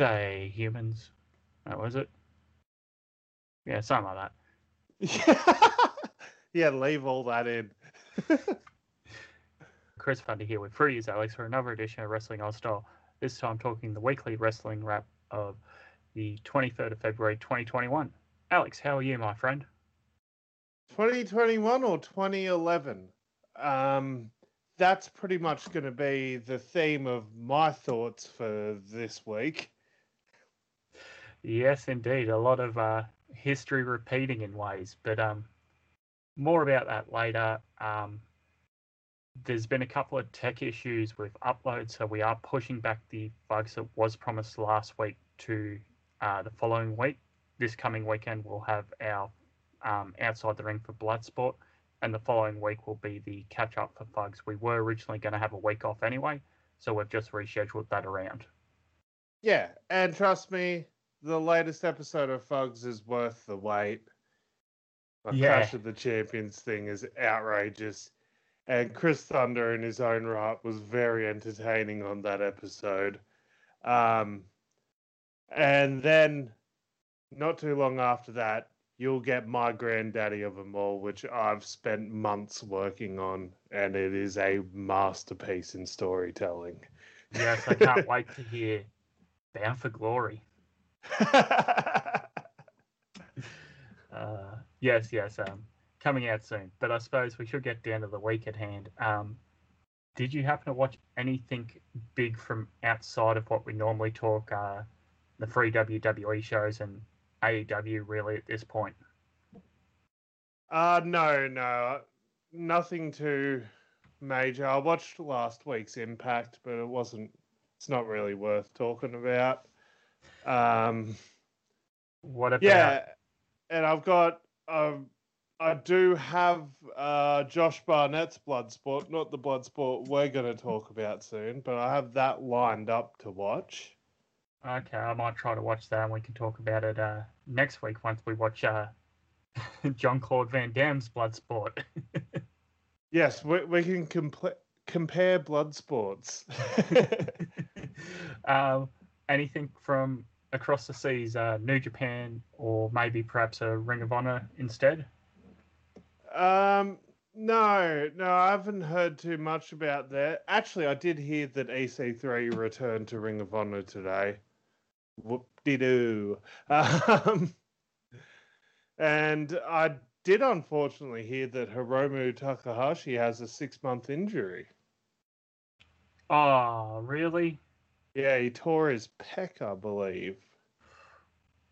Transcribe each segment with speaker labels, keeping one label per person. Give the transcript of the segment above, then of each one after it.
Speaker 1: G'day, humans. That was it. Yeah, something like
Speaker 2: that. yeah, leave all that in.
Speaker 1: Chris Fundy here with Fruity's Alex for another edition of Wrestling Aus Style. This time talking the weekly wrestling wrap of the 23rd of February 2021. Alex, how are you, my friend?
Speaker 2: 2021 or 2011? Um, that's pretty much going to be the theme of my thoughts for this week.
Speaker 1: Yes, indeed. A lot of uh, history repeating in ways, but um, more about that later. Um, there's been a couple of tech issues with upload, so we are pushing back the bugs that was promised last week to uh, the following week. This coming weekend, we'll have our um, outside the ring for Bloodsport, and the following week will be the catch up for Fugs. We were originally going to have a week off anyway, so we've just rescheduled that around.
Speaker 2: Yeah, and trust me, the latest episode of Fugs is worth the wait. The yeah. Clash of the Champions thing is outrageous. And Chris Thunder, in his own right, was very entertaining on that episode. Um, and then, not too long after that, you'll get My Granddaddy of Them All, which I've spent months working on, and it is a masterpiece in storytelling.
Speaker 1: Yes, I can't wait to hear Bound for Glory. uh, yes, yes, um, coming out soon. But I suppose we should get down to the week at hand. Um, did you happen to watch anything big from outside of what we normally talk, uh, the free WWE shows and AEW really at this point?
Speaker 2: Uh, no, no, nothing too major. I watched last week's Impact, but it wasn't. It's not really worth talking about. Um,
Speaker 1: what about?
Speaker 2: Yeah, and I've got. Um, I do have uh, Josh Barnett's Bloodsport, not the Bloodsport we're going to talk about soon, but I have that lined up to watch.
Speaker 1: Okay, I might try to watch that, and we can talk about it uh, next week once we watch uh, Jean-Claude Van Damme's Bloodsport.
Speaker 2: yes, we, we can compl- compare blood sports.
Speaker 1: um, anything from across the seas, uh, New Japan, or maybe perhaps a Ring of Honor instead?
Speaker 2: Um, no, no, I haven't heard too much about that. Actually, I did hear that EC3 returned to Ring of Honor today. Whoop de doo. Um, and I did unfortunately hear that Hiromu Takahashi has a six month injury.
Speaker 1: Oh, really?
Speaker 2: Yeah, he tore his pec, I believe.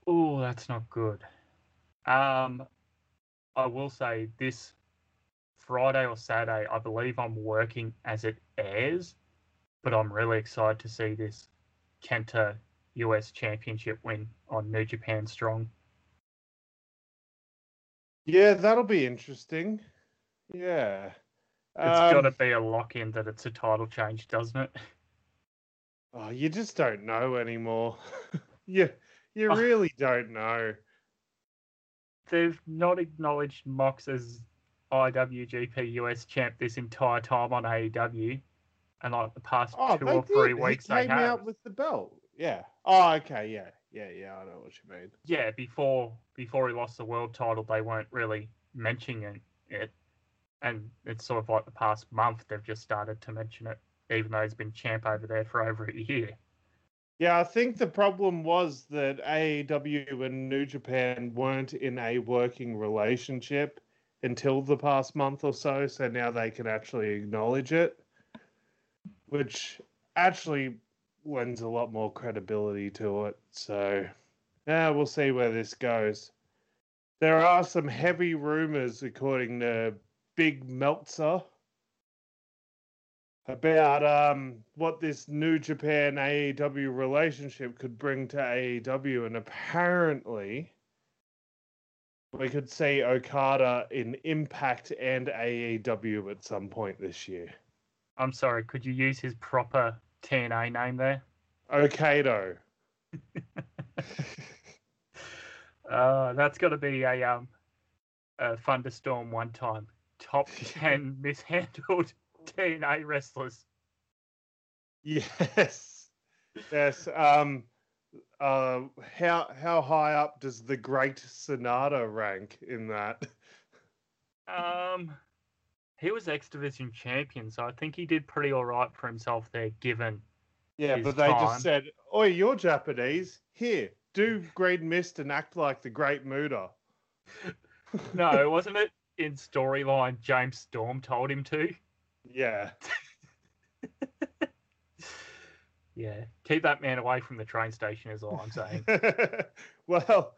Speaker 1: Oh, that's not good. Um, I will say this Friday or Saturday, I believe I'm working as it airs, but I'm really excited to see this Kenta US Championship win on New Japan Strong.
Speaker 2: Yeah, that'll be interesting. Yeah.
Speaker 1: It's um, got to be a lock in that it's a title change, doesn't it?
Speaker 2: Oh, you just don't know anymore. you you oh. really don't know.
Speaker 1: They've not acknowledged Mox as IWGP US champ this entire time on AEW, and like the past oh, two or three weeks,
Speaker 2: he came
Speaker 1: they have.
Speaker 2: out with the belt. Yeah. Oh, okay. Yeah. Yeah. Yeah. I know what you mean.
Speaker 1: Yeah. Before before he lost the world title, they weren't really mentioning it, and it's sort of like the past month they've just started to mention it, even though he's been champ over there for over a year.
Speaker 2: Yeah, I think the problem was that AEW and New Japan weren't in a working relationship until the past month or so, so now they can actually acknowledge it, which actually lends a lot more credibility to it. So, yeah, we'll see where this goes. There are some heavy rumors, according to Big Meltzer, about um, what this New Japan AEW relationship could bring to AEW, and apparently, we could see Okada in Impact and AEW at some point this year.
Speaker 1: I'm sorry, could you use his proper TNA name there?
Speaker 2: Okado.
Speaker 1: uh, that's got to be a um a thunderstorm one time. Top ten mishandled TNA wrestlers.
Speaker 2: Yes, yes. Um, uh, how how high up does the Great Sanada rank in that?
Speaker 1: Um, he was X Division champion, so I think he did pretty all right for himself there, given.
Speaker 2: Yeah, but they
Speaker 1: time.
Speaker 2: just said, "Oi, you're Japanese. Here, do Great Mist and act like the Great Muta."
Speaker 1: No, wasn't it in storyline? James Storm told him to.
Speaker 2: Yeah.
Speaker 1: Yeah, keep that man away from the train station is all I'm saying.
Speaker 2: well,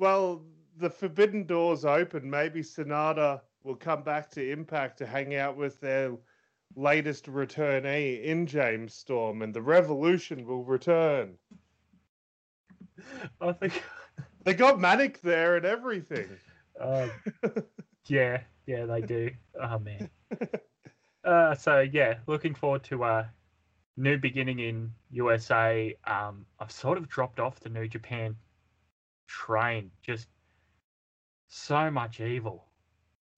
Speaker 2: well, the forbidden doors open. Maybe Sanada will come back to Impact to hang out with their latest returnee in James Storm, and the revolution will return.
Speaker 1: I think.
Speaker 2: They got Manik there and everything.
Speaker 1: Uh, yeah, yeah, they do. Oh man. Uh, so yeah, looking forward to a new beginning in USA. Um, I've sort of dropped off the New Japan train. Just so much evil.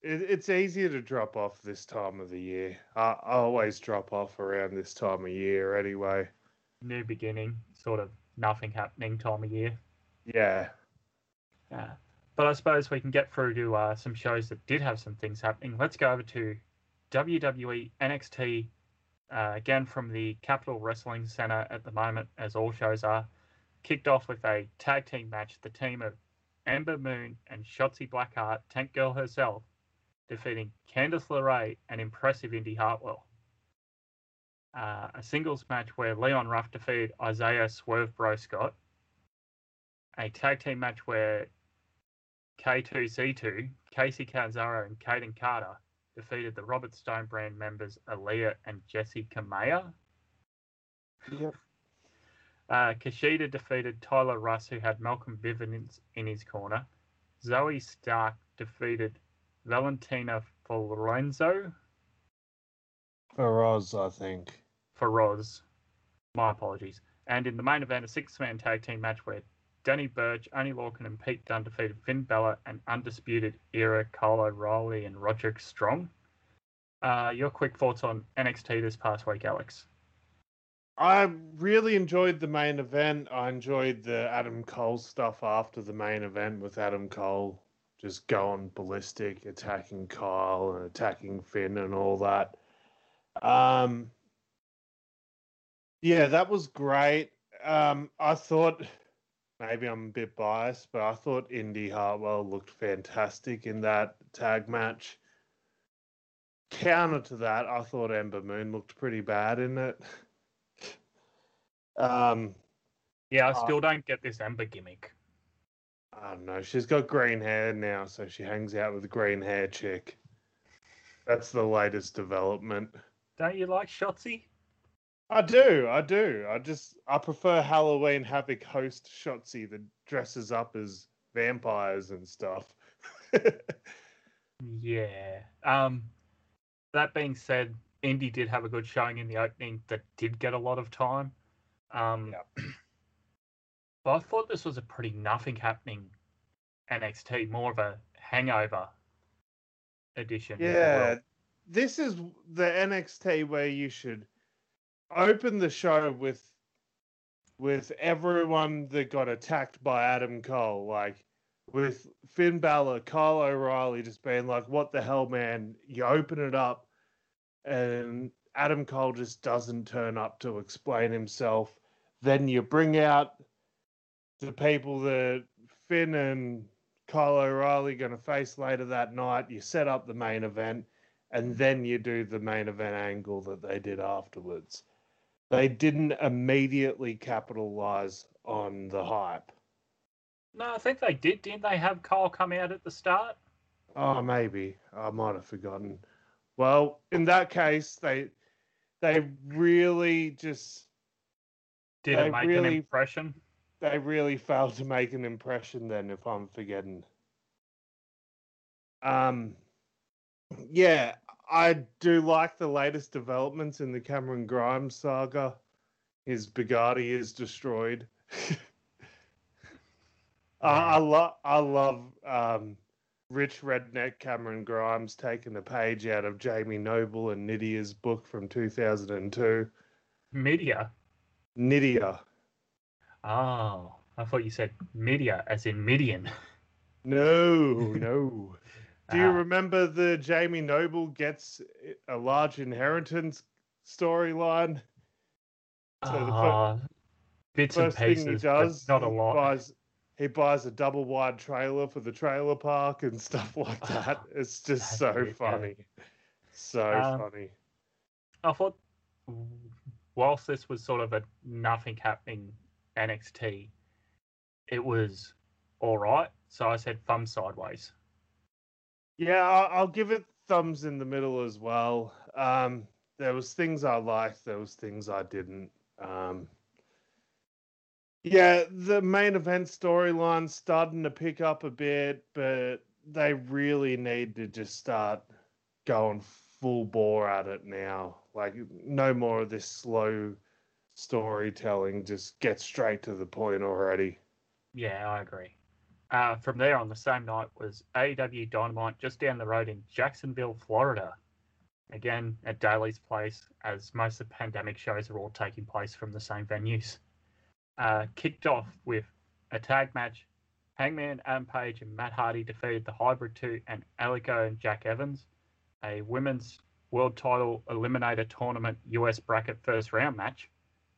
Speaker 2: It, it's easier to drop off this time of the year. I, I always drop off around this time of year anyway.
Speaker 1: New beginning, sort of nothing happening time of year.
Speaker 2: Yeah.
Speaker 1: Yeah. but I suppose we can get through to uh, some shows that did have some things happening. Let's go over to WWE NXT, uh, again from the Capital Wrestling Center at the moment, as all shows are. Kicked off with a tag team match. The team of Ember Moon and Shotzi Blackheart, Tank Girl herself, defeating Candice LeRae and impressive Indi Hartwell. Uh, a singles match where Leon Ruff defeated Isaiah Swerve Bro Scott. A tag team match where K2C2, Kacy Catanzaro, and Kayden Carter defeated the Robert Stone brand members Aliyah and Jessi Kamea.
Speaker 2: Yep.
Speaker 1: Uh, Kushida defeated Tyler Rust, who had Malcolm Bivens in his corner. Zoey Stark defeated Valentina Florenzo
Speaker 2: For Oz, I think.
Speaker 1: for Roz. My apologies. And in the main event, a six-man tag team match where Danny Burch, Oney Lorcan, and Pete Dunne defeated Finn Balor and undisputed era Kyle O'Reilly and Roderick Strong. Uh, your quick thoughts on NXT this past week, Alex?
Speaker 2: I really enjoyed the main event. I enjoyed the Adam Cole stuff after the main event with Adam Cole just going ballistic, attacking Kyle and attacking Finn and all that. Um, yeah, that was great. Um, I thought maybe I'm a bit biased, but I thought Indi Hartwell looked fantastic in that tag match. Counter to that, I thought Ember Moon looked pretty bad in it. Um,
Speaker 1: Yeah, I
Speaker 2: Uh,
Speaker 1: still don't get this Ember gimmick.
Speaker 2: I don't know. She's got green hair now, so she hangs out with the green hair chick. That's the latest development.
Speaker 1: Don't you like Shotzi?
Speaker 2: I do, I do. I just I prefer Halloween Havoc host Shotzi that dresses up as vampires and stuff.
Speaker 1: Yeah. Um, that being said, Indi did have a good showing in the opening that did get a lot of time. Um, but I thought this was a pretty nothing happening NXT, more of a hangover edition.
Speaker 2: yeah, this is the NXT where you should open the show with with everyone that got attacked by Adam Cole, like with Finn Balor, Kyle O'Reilly just being like, "What the hell, man?" You open it up, and Adam Cole just doesn't turn up to explain himself. Then you bring out the people that Finn and Kyle O'Reilly going to face later that night. You set up the main event, and then you do the main event angle that they did afterwards. They didn't immediately capitalize on the hype.
Speaker 1: No, I think they did. Didn't they have Kyle come out at the start?
Speaker 2: Oh, maybe I might have forgotten. Well, in that case, they they really just
Speaker 1: Did
Speaker 2: They
Speaker 1: it make an impression?
Speaker 2: they really failed to make an impression then if I'm forgetting. Um yeah, I do like the latest developments in the Cameron Grimes saga. His Bugatti is destroyed. I, I love I love um rich redneck Cameron Grimes taking a page out of Jamie Noble and Nydia's book from 2002.
Speaker 1: Media.
Speaker 2: Nydia.
Speaker 1: Oh. I thought you said media, as in Midian.
Speaker 2: No, no. Do you
Speaker 1: Ah.
Speaker 2: remember the Jamie Noble gets a large inheritance storyline? So the fir-
Speaker 1: Ah, bits and
Speaker 2: First thing he does,
Speaker 1: not a
Speaker 2: he buys he buys a double wide trailer for the trailer park and stuff like that. It's just so
Speaker 1: it, yeah.
Speaker 2: funny, so
Speaker 1: Um,
Speaker 2: funny.
Speaker 1: I thought, whilst this was sort of a nothing happening NXT, it was all right. So I said thumb sideways.
Speaker 2: Yeah, I'll, give it thumbs in the middle as well. Um, there was things I liked, there was things I didn't. Um, yeah, the main event storyline starting to pick up a bit, but they really need to just start going full bore at it now. Like, no more of this slow storytelling. Just get straight to the point already.
Speaker 1: Yeah, I agree. Uh, from there on the same night was AEW Dynamite just down the road in Jacksonville, Florida. Again, at Daily's Place, as most of the pandemic shows are all taking place from the same venues. Uh, kicked off with a tag match. Hangman, Adam Page, and Matt Hardy defeated the Hybrid 2 and Angelico and Jack Evans. A women's world title eliminator tournament US bracket first round match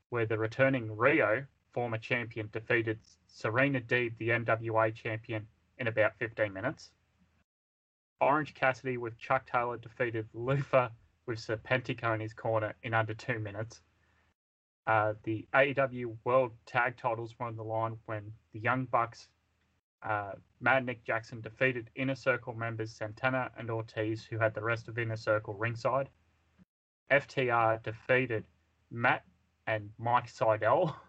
Speaker 1: where the returning Riho former champion defeated Serena Deeb, the NWA champion, in about 15 minutes. Orange Cassidy with Chuck Taylor defeated Luther with Serpentico in his corner in under two minutes. Uh, the AEW World Tag Titles were on the line when the Young Bucks, uh, Mad Nick Jackson defeated Inner Circle members Santana and Ortiz, who had the rest of Inner Circle ringside. FTR defeated Matt and Mike Sydal.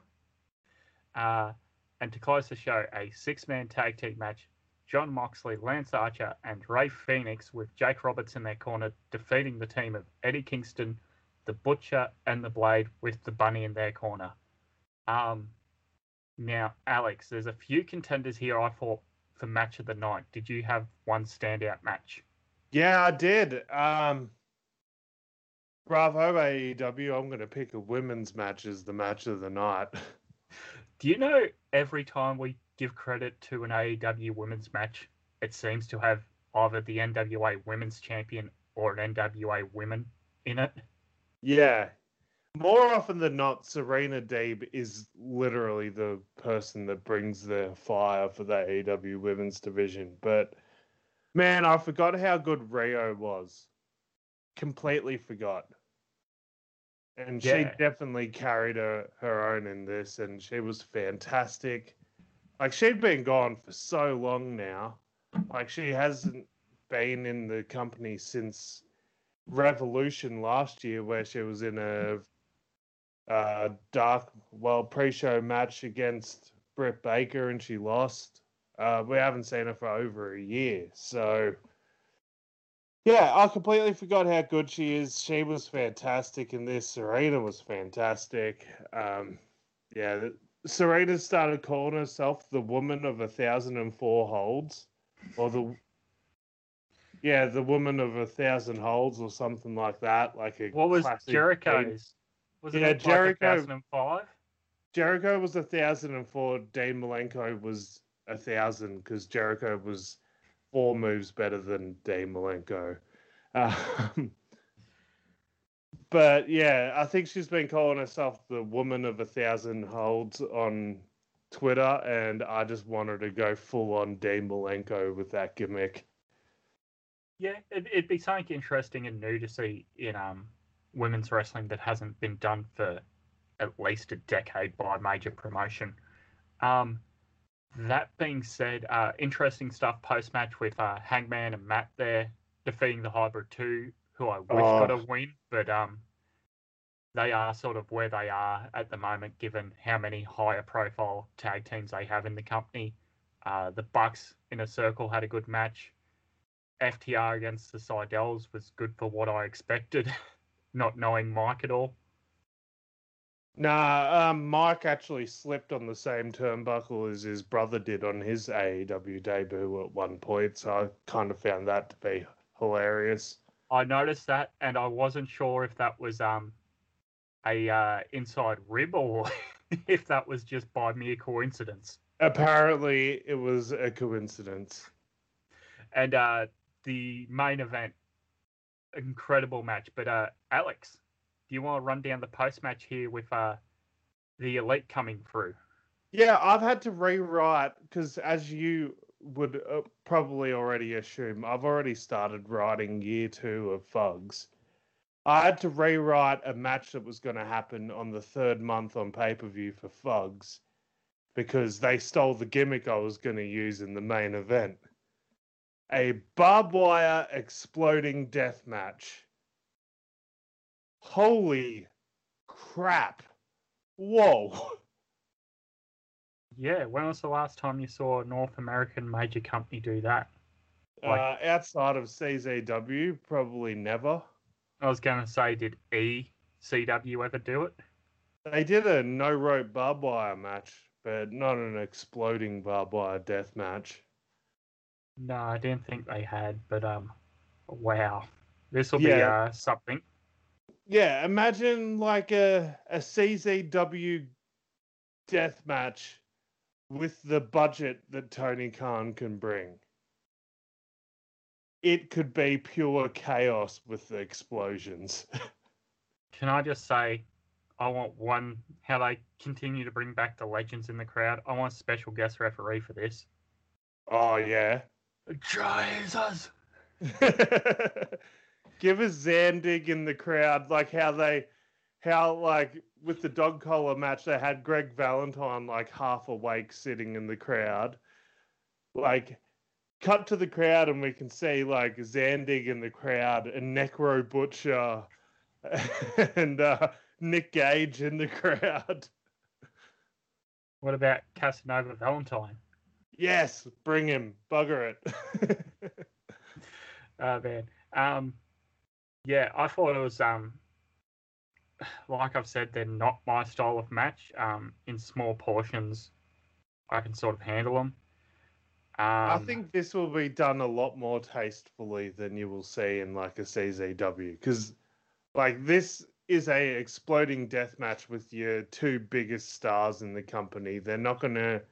Speaker 1: Uh, and to close the show, a six man tag team match John Moxley, Lance Archer, and Rey Fenix with Jake Roberts in their corner, defeating the team of Eddie Kingston, the Butcher, and the Blade with the Bunny in their corner. Um, now, Alex, there's a few contenders here I thought for match of the night. Did you have one standout match?
Speaker 2: Yeah, I did. Um, bravo AEW. I'm going to pick a women's match as the match of the night.
Speaker 1: Do you know every time we give credit to an AEW women's match, it seems to have either the NWA women's champion or an NWA women in it?
Speaker 2: Yeah. More often than not, Serena Deeb is literally the person that brings the fire for the AEW women's division. But man, I forgot how good Riho was. Completely forgot. And she definitely carried her, her own in this, and she was fantastic. Like, she'd been gone for so long now. Like, she hasn't been in the company since Revolution last year, where she was in a uh, dark, well, pre-show match against Britt Baker, and she lost. Uh, we haven't seen her for over a year, so yeah, I completely forgot how good she is. She was fantastic in this. Serena was fantastic. Um, yeah, the, Serena started calling herself the woman of a thousand and four holds, or the yeah, the woman of a thousand holds, or something like that. Like a
Speaker 1: What was Jericho's? Was it
Speaker 2: Yeah,
Speaker 1: like
Speaker 2: Jericho-
Speaker 1: 2005?
Speaker 2: Jericho was a thousand and four. Dean Malenko was a thousand because Jericho was four moves better than Dean Malenko. Um, but yeah, I think she's been calling herself the woman of a thousand holds on Twitter, and I just wanted to go full on Dean Malenko with that gimmick.
Speaker 1: Yeah, it, it'd be something interesting and new to see in um women's wrestling that hasn't been done for at least a decade by major promotion. Um, that being said, uh, interesting stuff post match with uh, Hangman and Matt there defeating the Hybrid Two, who I wish got a
Speaker 2: Oh.
Speaker 1: win, but um, they are sort of where they are at the moment, given how many higher profile tag teams they have in the company. Uh, the Bucks in a circle had a good match. FTR against the Sydals was good for what I expected, not knowing Mike at all.
Speaker 2: Nah, um, Mike actually slipped on the same turnbuckle as his brother did on his AEW debut at one point, so I kind of found that to be hilarious.
Speaker 1: I noticed that, and I wasn't sure if that was um a uh, inside rib or if that was just by mere coincidence.
Speaker 2: Apparently, it was a coincidence.
Speaker 1: And uh, the main event, incredible match. But uh, Alex, do you want to run down the post match here with uh, the elite coming through?
Speaker 2: Yeah, I've had to rewrite because, as you would uh, probably already assume, I've already started writing year two of Fugs. I had to rewrite a match that was going to happen on the third month on pay per view for Fugs because they stole the gimmick I was going to use in the main event. A barbed wire exploding death match. Holy crap. Whoa.
Speaker 1: Yeah, when was the last time you saw a North American major company do that?
Speaker 2: Like, uh, outside of CZW, probably never.
Speaker 1: I was going to say, did ECW ever do it?
Speaker 2: They did a no rope barbed wire match, but not an exploding barbed wire death match.
Speaker 1: No, I didn't think they had, but um, wow, this will yeah. be uh, something.
Speaker 2: Yeah, imagine like a a CZW death match with the budget that Tony Khan can bring, it could be pure chaos with the explosions.
Speaker 1: can I just say, I want one, how they continue to bring back the legends in the crowd. I want a special guest referee for this.
Speaker 2: Oh, yeah.
Speaker 1: Jesus!
Speaker 2: Give us Zandig in the crowd, like how they, how, like, with the dog collar match, they had Greg Valentine like half awake sitting in the crowd. Like, cut to the crowd and we can see like Zandig in the crowd and Necro Butcher and uh, Nick Gage in the crowd.
Speaker 1: What about Casanova Valentine?
Speaker 2: Yes, bring him. Bugger it.
Speaker 1: oh man. Um, yeah, I thought it was um like I've said, they're not my style of match. Um, in small portions, I can sort of handle them. Um,
Speaker 2: I think this will be done a lot more tastefully than you will see in like a CZW because, like, this is a exploding death match with your two biggest stars in the company. They're not going to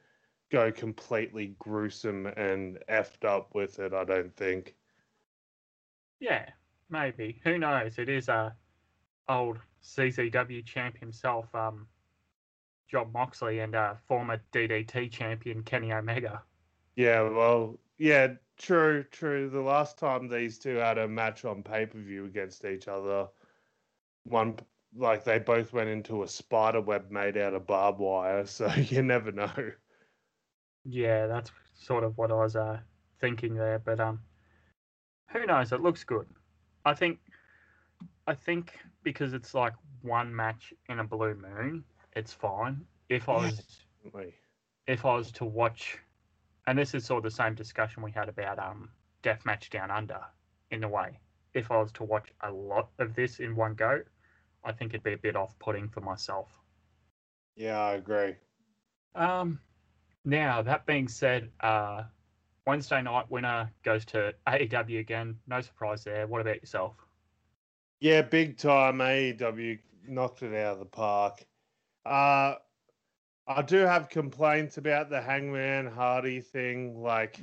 Speaker 2: go completely gruesome and effed up with it. I don't think.
Speaker 1: Yeah, maybe. Who knows? It is a old CZW champ himself, um, Jon Moxley, and uh, former DDT champion Kenny Omega.
Speaker 2: Yeah, well, yeah, true, true. The last time these two had a match on pay per view against each other, one like they both went into a spider web made out of barbed wire, so you never know.
Speaker 1: Yeah, that's sort of what I was uh, thinking there, but um, who knows? It looks good. I think I think because it's like one match in a blue moon, it's fine. If I was if I was to watch and this is sort of the same discussion we had about um Deathmatch Down Under in a way. If I was to watch a lot of this in one go, I think it'd be a bit off putting for myself.
Speaker 2: Yeah, I agree.
Speaker 1: Um now that being said, uh Wednesday night winner goes to AEW again. No surprise there. What about yourself?
Speaker 2: Yeah, big time. AEW knocked it out of the park. Uh, I do have complaints about the Hangman Hardy thing. Like,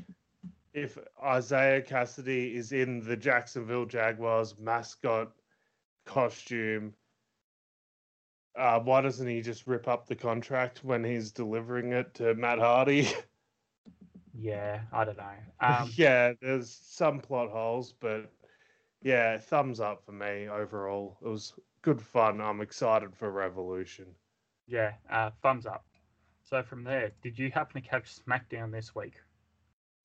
Speaker 2: if Isiah Kassidy is in the Jacksonville Jaguars mascot costume, uh, why doesn't he just rip up the contract when he's delivering it to Matt Hardy?
Speaker 1: Yeah, I don't know. Um,
Speaker 2: yeah, there's some plot holes, but yeah, thumbs up for me overall. It was good fun. I'm excited for Revolution.
Speaker 1: Yeah, uh, thumbs up. So from there, did you happen to catch SmackDown this week?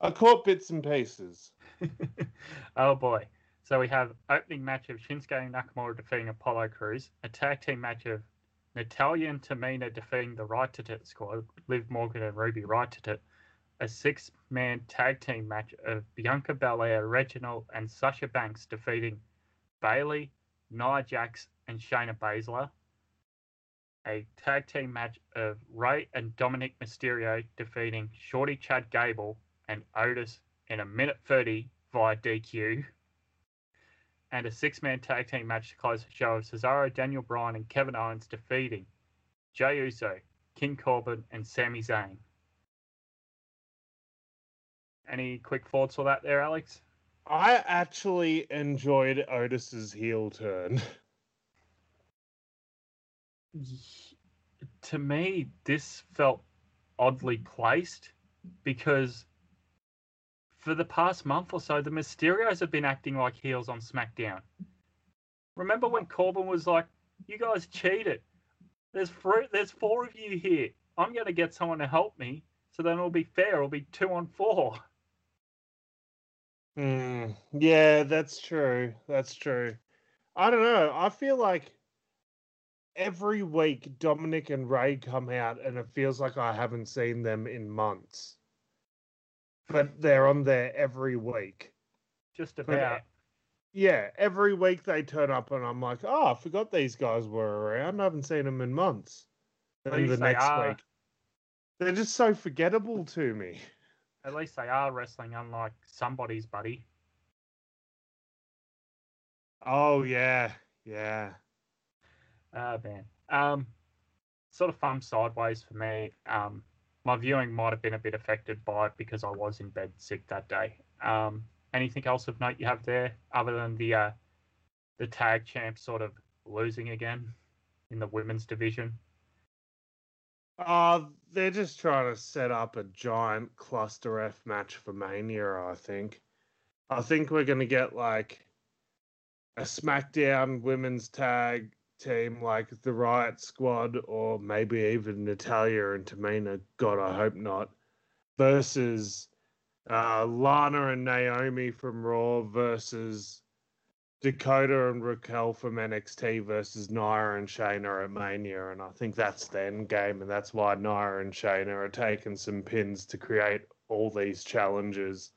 Speaker 2: I caught bits and pieces.
Speaker 1: oh boy. So we have opening match of Shinsuke Nakamura defeating Apollo Crews, a tag team match of Natalya and Tamina defeating the Right to Tit squad, Liv Morgan and Ruby Right to Tit, a six man tag team match of Bianca Belair, Reginald, and Sasha Banks defeating Bayley, Nia Jax, and Shayna Baszler. A tag team match of Rey and Dominic Mysterio defeating Shorty Chad Gable and Otis in a minute 30 via DQ. And a six man tag team match to close the show of Cesaro, Daniel Bryan, and Kevin Owens defeating Jey Uso, King Corbin, and Sami Zayn. Any quick thoughts on that there, Alex?
Speaker 2: I actually enjoyed Otis's heel turn.
Speaker 1: To me, this felt oddly placed because for the past month or so, the Mysterios have been acting like heels on SmackDown. Remember when Corbin was like, "You guys cheated. There's three, there's four of you here. I'm going to get someone to help me, so then it'll be fair. It'll be two on four.
Speaker 2: Hmm. yeah, that's true. That's true. I don't know. I feel like every week Dominic and Rey come out, and it feels like I haven't seen them in months. But they're on there every week.
Speaker 1: Just about.
Speaker 2: yeah, every week they turn up, and I'm like, oh, I forgot these guys were around. I haven't seen them in months. And the next week, they're just so forgettable to me.
Speaker 1: At least they are wrestling, unlike somebody's buddy.
Speaker 2: Oh yeah, yeah.
Speaker 1: Ah man. Um, sort of fun sideways for me. Um, my viewing might have been a bit affected by it because I was in bed sick that day. Um, anything else of note you have there, other than the uh, the tag champ sort of losing again in the women's division?
Speaker 2: Uh, they're just trying to set up a giant cluster F match for Mania, I think. I think we're going to get like a SmackDown women's tag team like the Riott Squad or maybe even Natalya and Tamina. God, I hope not. Versus uh, Lana and Naomi from Raw versus Dakota and Raquel from NXT versus Nia and Shayna at Mania, and I think that's the end game, and that's why Nia and Shayna are taking some pins to create all these challenges.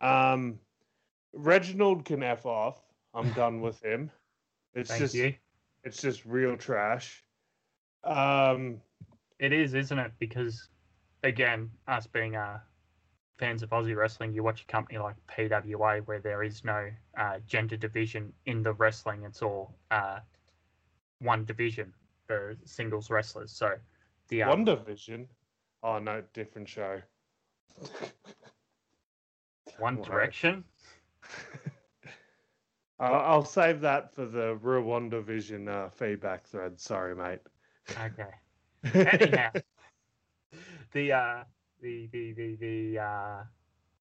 Speaker 2: Um, Reginald can f off. I'm done with him. It's
Speaker 1: Thank
Speaker 2: just
Speaker 1: you.
Speaker 2: it's just real trash. Um,
Speaker 1: It is, isn't it? Because again, us being uh, fans of Aussie wrestling, you watch a company like PWA where there is no uh, gender division in the wrestling. It's all uh, one division for singles wrestlers. So the um,
Speaker 2: One Division. Oh no, different show.
Speaker 1: One Direction.
Speaker 2: I'll, I'll save that for the WandaVision uh, feedback thread. Sorry, mate.
Speaker 1: Okay. Anyhow, the uh, the the the the uh,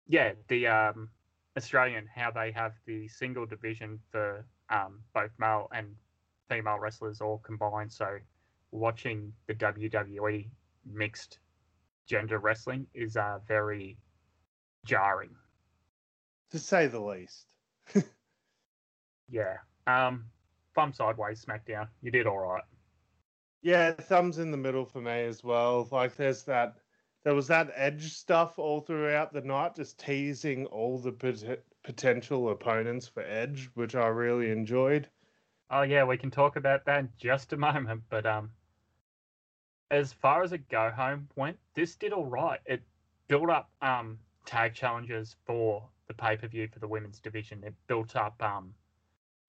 Speaker 1: yeah the um, Australian how they have the single division for um, both male and female wrestlers all combined. So watching the WWE mixed gender wrestling is uh, very jarring.
Speaker 2: to say the least.
Speaker 1: Yeah. Um, thumb sideways, SmackDown. You did all right.
Speaker 2: Yeah, thumbs in the middle for me as well. Like there's that there was that edge stuff all throughout the night, just teasing all the pot- potential opponents for Edge, which I really enjoyed.
Speaker 1: Oh yeah, we can talk about that in just a moment. But um, as far as a go home went, this did all right. It built up um tag challenges for the pay per view for the women's division. It built up um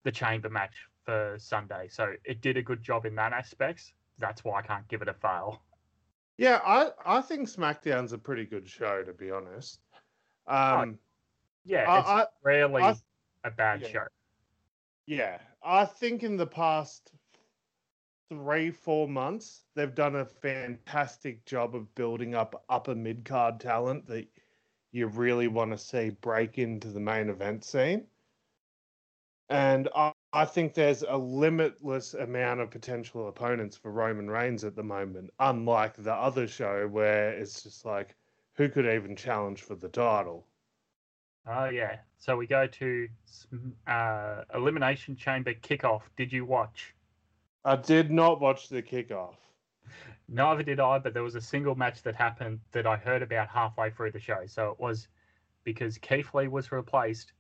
Speaker 1: the chamber match for Sunday, so it did a good job in that aspect. That's why I can't give it a fail.
Speaker 2: Yeah, I I think SmackDown's a pretty good show to be honest. Um,
Speaker 1: Yeah,
Speaker 2: I-
Speaker 1: it's
Speaker 2: I-
Speaker 1: rarely
Speaker 2: I-
Speaker 1: a bad
Speaker 2: yeah.
Speaker 1: show.
Speaker 2: Yeah, I think in the past three, four months, they've done a fantastic job of building up upper mid card talent that you really want to see break into the main event scene. And I, I think there's a limitless amount of potential opponents for Roman Reigns at the moment, unlike the other show where it's just like, who could even challenge for the title?
Speaker 1: Oh yeah. So we go to uh, elimination chamber kickoff. Did you watch?
Speaker 2: I did not watch the kickoff.
Speaker 1: Neither did I, but there was a single match that happened that I heard about halfway through the show. So it was because Keith Lee was replaced,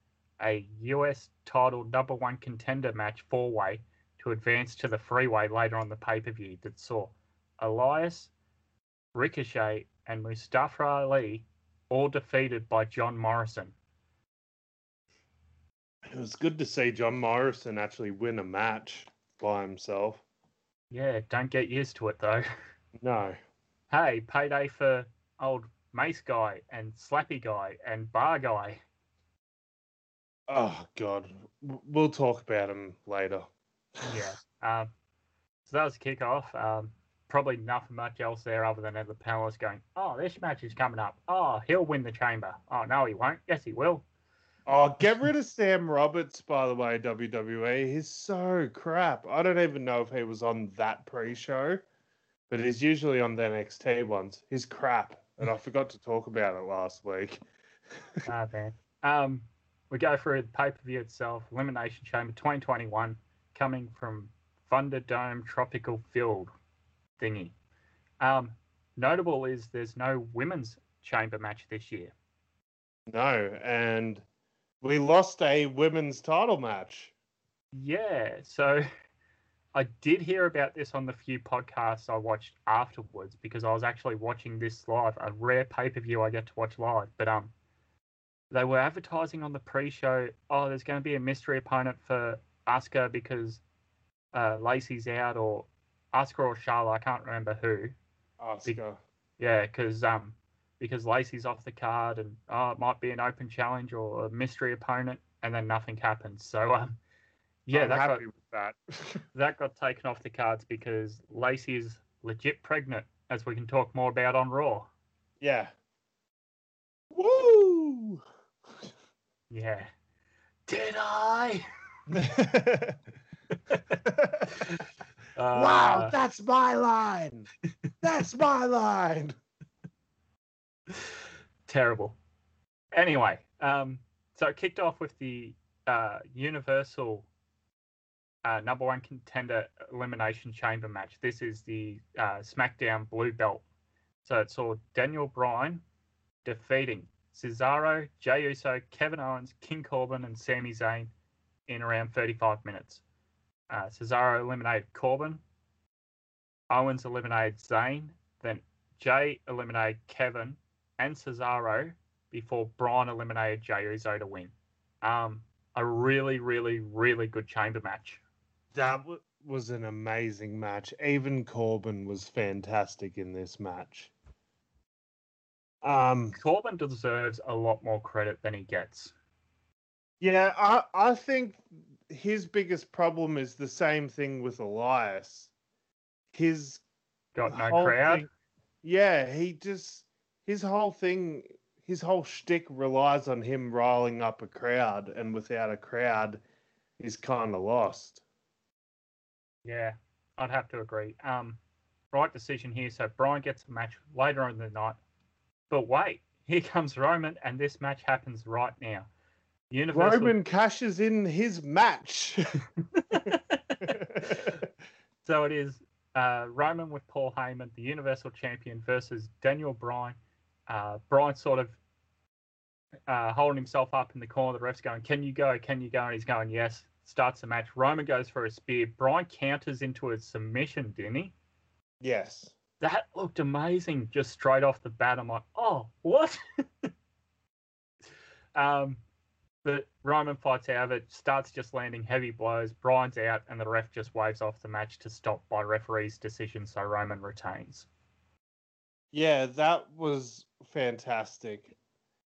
Speaker 1: a US title number one contender match four way to advance to the freeway later on the pay per view that saw Elias, Ricochet, and Mustafa Ali all defeated by John Morrison.
Speaker 2: It was good to see John Morrison actually win a match by himself.
Speaker 1: Yeah, don't get used to it though.
Speaker 2: No.
Speaker 1: hey, payday for old Mace Guy and Slappy Guy and Bar Guy.
Speaker 2: Oh God, we'll talk about him later.
Speaker 1: yeah. Um, so that was the kickoff. Um, probably nothing much else there other than the panelists going, "Oh, this match is coming up. Oh, he'll win the chamber. Oh no, he won't. Yes, he will.
Speaker 2: Oh, get rid of Sam Roberts, by the way, WWE. He's so crap. I don't even know if he was on that pre show, but he's usually on the NXT ones. He's crap. And I forgot to talk about it last week.
Speaker 1: ah, man. Um, we go through the pay per view itself Elimination Chamber 2021, coming from Thunderdome Tropicana Field thingy. Um, notable is there's no women's chamber match this year.
Speaker 2: No, and we lost a women's title match.
Speaker 1: Yeah, so I did hear about this on the few podcasts I watched afterwards because I was actually watching this live, a rare pay per view I get to watch live. But um, they were advertising on the pre-show. Oh, there's going to be a mystery opponent for Asuka because uh, Lacey's out, or Asuka or Charlotte. I can't remember who.
Speaker 2: Asuka.
Speaker 1: Yeah, because um, because Lacey's off the card and oh, it might be an open challenge or a mystery opponent, and then nothing happens. So um, yeah,
Speaker 2: I'm
Speaker 1: that got,
Speaker 2: with that.
Speaker 1: that got taken off the cards because Lacey is legit pregnant, as we can talk more about on Raw.
Speaker 2: Yeah.
Speaker 1: Yeah. Did I?
Speaker 2: wow,
Speaker 1: Uh,
Speaker 2: that's my line. That's my line.
Speaker 1: terrible. Anyway, um, so it kicked off with the uh, Universal uh, number one contender elimination chamber match. This is the uh, SmackDown Blue Belt. So it saw Daniel Bryan defeating Cesaro, Jey Uso, Kevin Owens, King Corbin, and Sami Zayn in around 35 minutes. Uh, Cesaro eliminated Corbin. Owens eliminated Zayn. Then Jey eliminated Kevin and Cesaro before Bryan eliminated Jey Uso to win. Um, a really, really, really good chamber match.
Speaker 2: That was an amazing match. Even Corbin was fantastic in this match. Um,
Speaker 1: Corbin deserves a lot more credit than he gets.
Speaker 2: yeah, I I think his biggest problem is the same thing with Elias. His
Speaker 1: Got no crowd.
Speaker 2: thing- yeah, he just his whole thing, his whole shtick relies on him riling up a crowd, and without a crowd, he's kind of lost.
Speaker 1: Yeah, I'd have to agree. Um, right decision here. So Bryan gets a match later on in the night. But wait, here comes Roman, and this match happens right now. Universal.
Speaker 2: Roman cashes in his match.
Speaker 1: so it is uh, Roman with Paul Heyman, the Universal Champion, versus Daniel Bryan. Uh, Bryan sort of uh, holding himself up in the corner. The ref's going, "Can you go? Can you go?" And he's going, "Yes." Starts the match. Roman goes for a spear. Bryan counters into a submission, didn't he?
Speaker 2: yes.
Speaker 1: That looked amazing, just straight off the bat. I'm like, "Oh, what?" um, but Roman fights out of it, starts just landing heavy blows. Bryan's out, and the ref just waves off the match to stop by referee's decision, so Roman retains.
Speaker 2: Yeah, that was fantastic.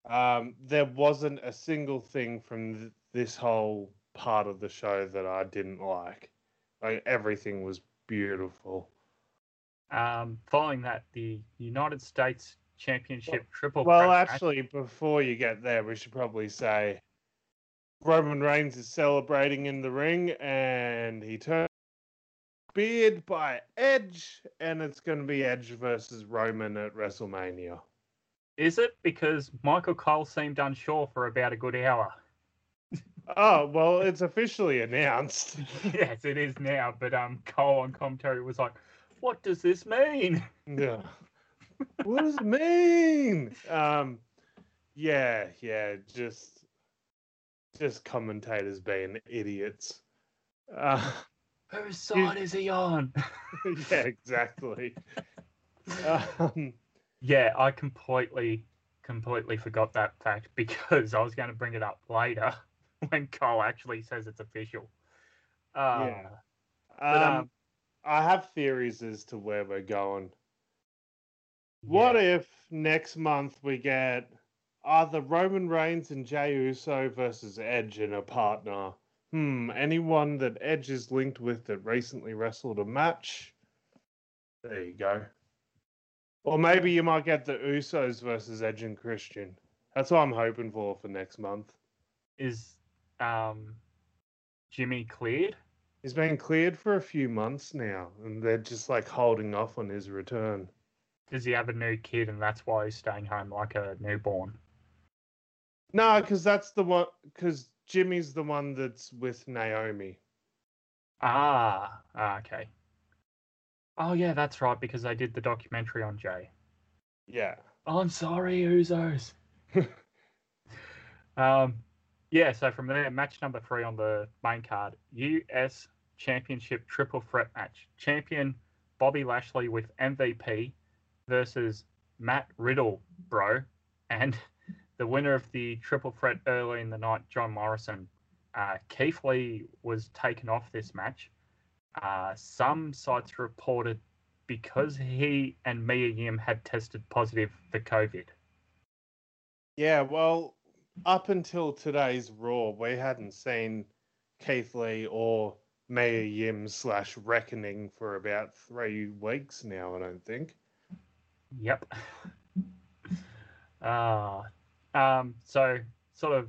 Speaker 2: Um, there wasn't a single thing from th- this whole part of the show that I didn't like. Like everything was beautiful.
Speaker 1: Um, following that, the United States Championship triple
Speaker 2: Well,
Speaker 1: match-
Speaker 2: actually, before you get there, we should probably say Roman Reigns is celebrating in the ring, and he turns beard by Edge, and it's going to be Edge versus Roman at WrestleMania.
Speaker 1: is it because Michael Cole seemed unsure for about a good hour?
Speaker 2: Oh well, it's officially announced.
Speaker 1: yes, it is now, but um, Cole on commentary was like, "What does this mean?"
Speaker 2: Yeah. what does it mean? Um, yeah, yeah, just just commentators being idiots. Uh,
Speaker 1: Whose side is he on?
Speaker 2: yeah, exactly. Um,
Speaker 1: Yeah, I completely, completely forgot that fact because I was going to bring it up later when Cole actually says it's official. Uh,
Speaker 2: Yeah.
Speaker 1: But,
Speaker 2: um,
Speaker 1: um,
Speaker 2: I have theories as to where we're going. What
Speaker 1: Yeah.
Speaker 2: if next month we get either Roman Reigns and Jey Uso versus Edge in a partner? Hmm, anyone that Edge is linked with that recently wrestled a match? There you go. Or maybe you might get the Usos versus Edge and Christian. That's what I'm hoping for for next month.
Speaker 1: Is um, Jimmy cleared?
Speaker 2: He's been cleared for a few months now, and they're just like holding off on his return.
Speaker 1: Does he have a new kid and that's why he's staying home like a newborn?
Speaker 2: No, because that's the one. Because Jimmy's the one that's with Naomi.
Speaker 1: Ah, ah, okay. Oh yeah, that's right because they did the documentary on Jey.
Speaker 2: Yeah.
Speaker 1: I'm sorry, Usos. um, yeah. So from there, match number three on the main card: U.S. Championship Triple Threat match. Champion Bobby Lashley with MVP versus Matt Riddle, bro, and the winner of the Triple Threat early in the night, John Morrison. Uh, Keith Lee was taken off this match. Uh, some sites reported because he and Mia Yim had tested positive for COVID.
Speaker 2: Yeah, well, up until today's Raw, we hadn't seen Keith Lee or Mia Yim slash Reckoning for about three weeks now, I don't think.
Speaker 1: Yep. Uh, um, so sort of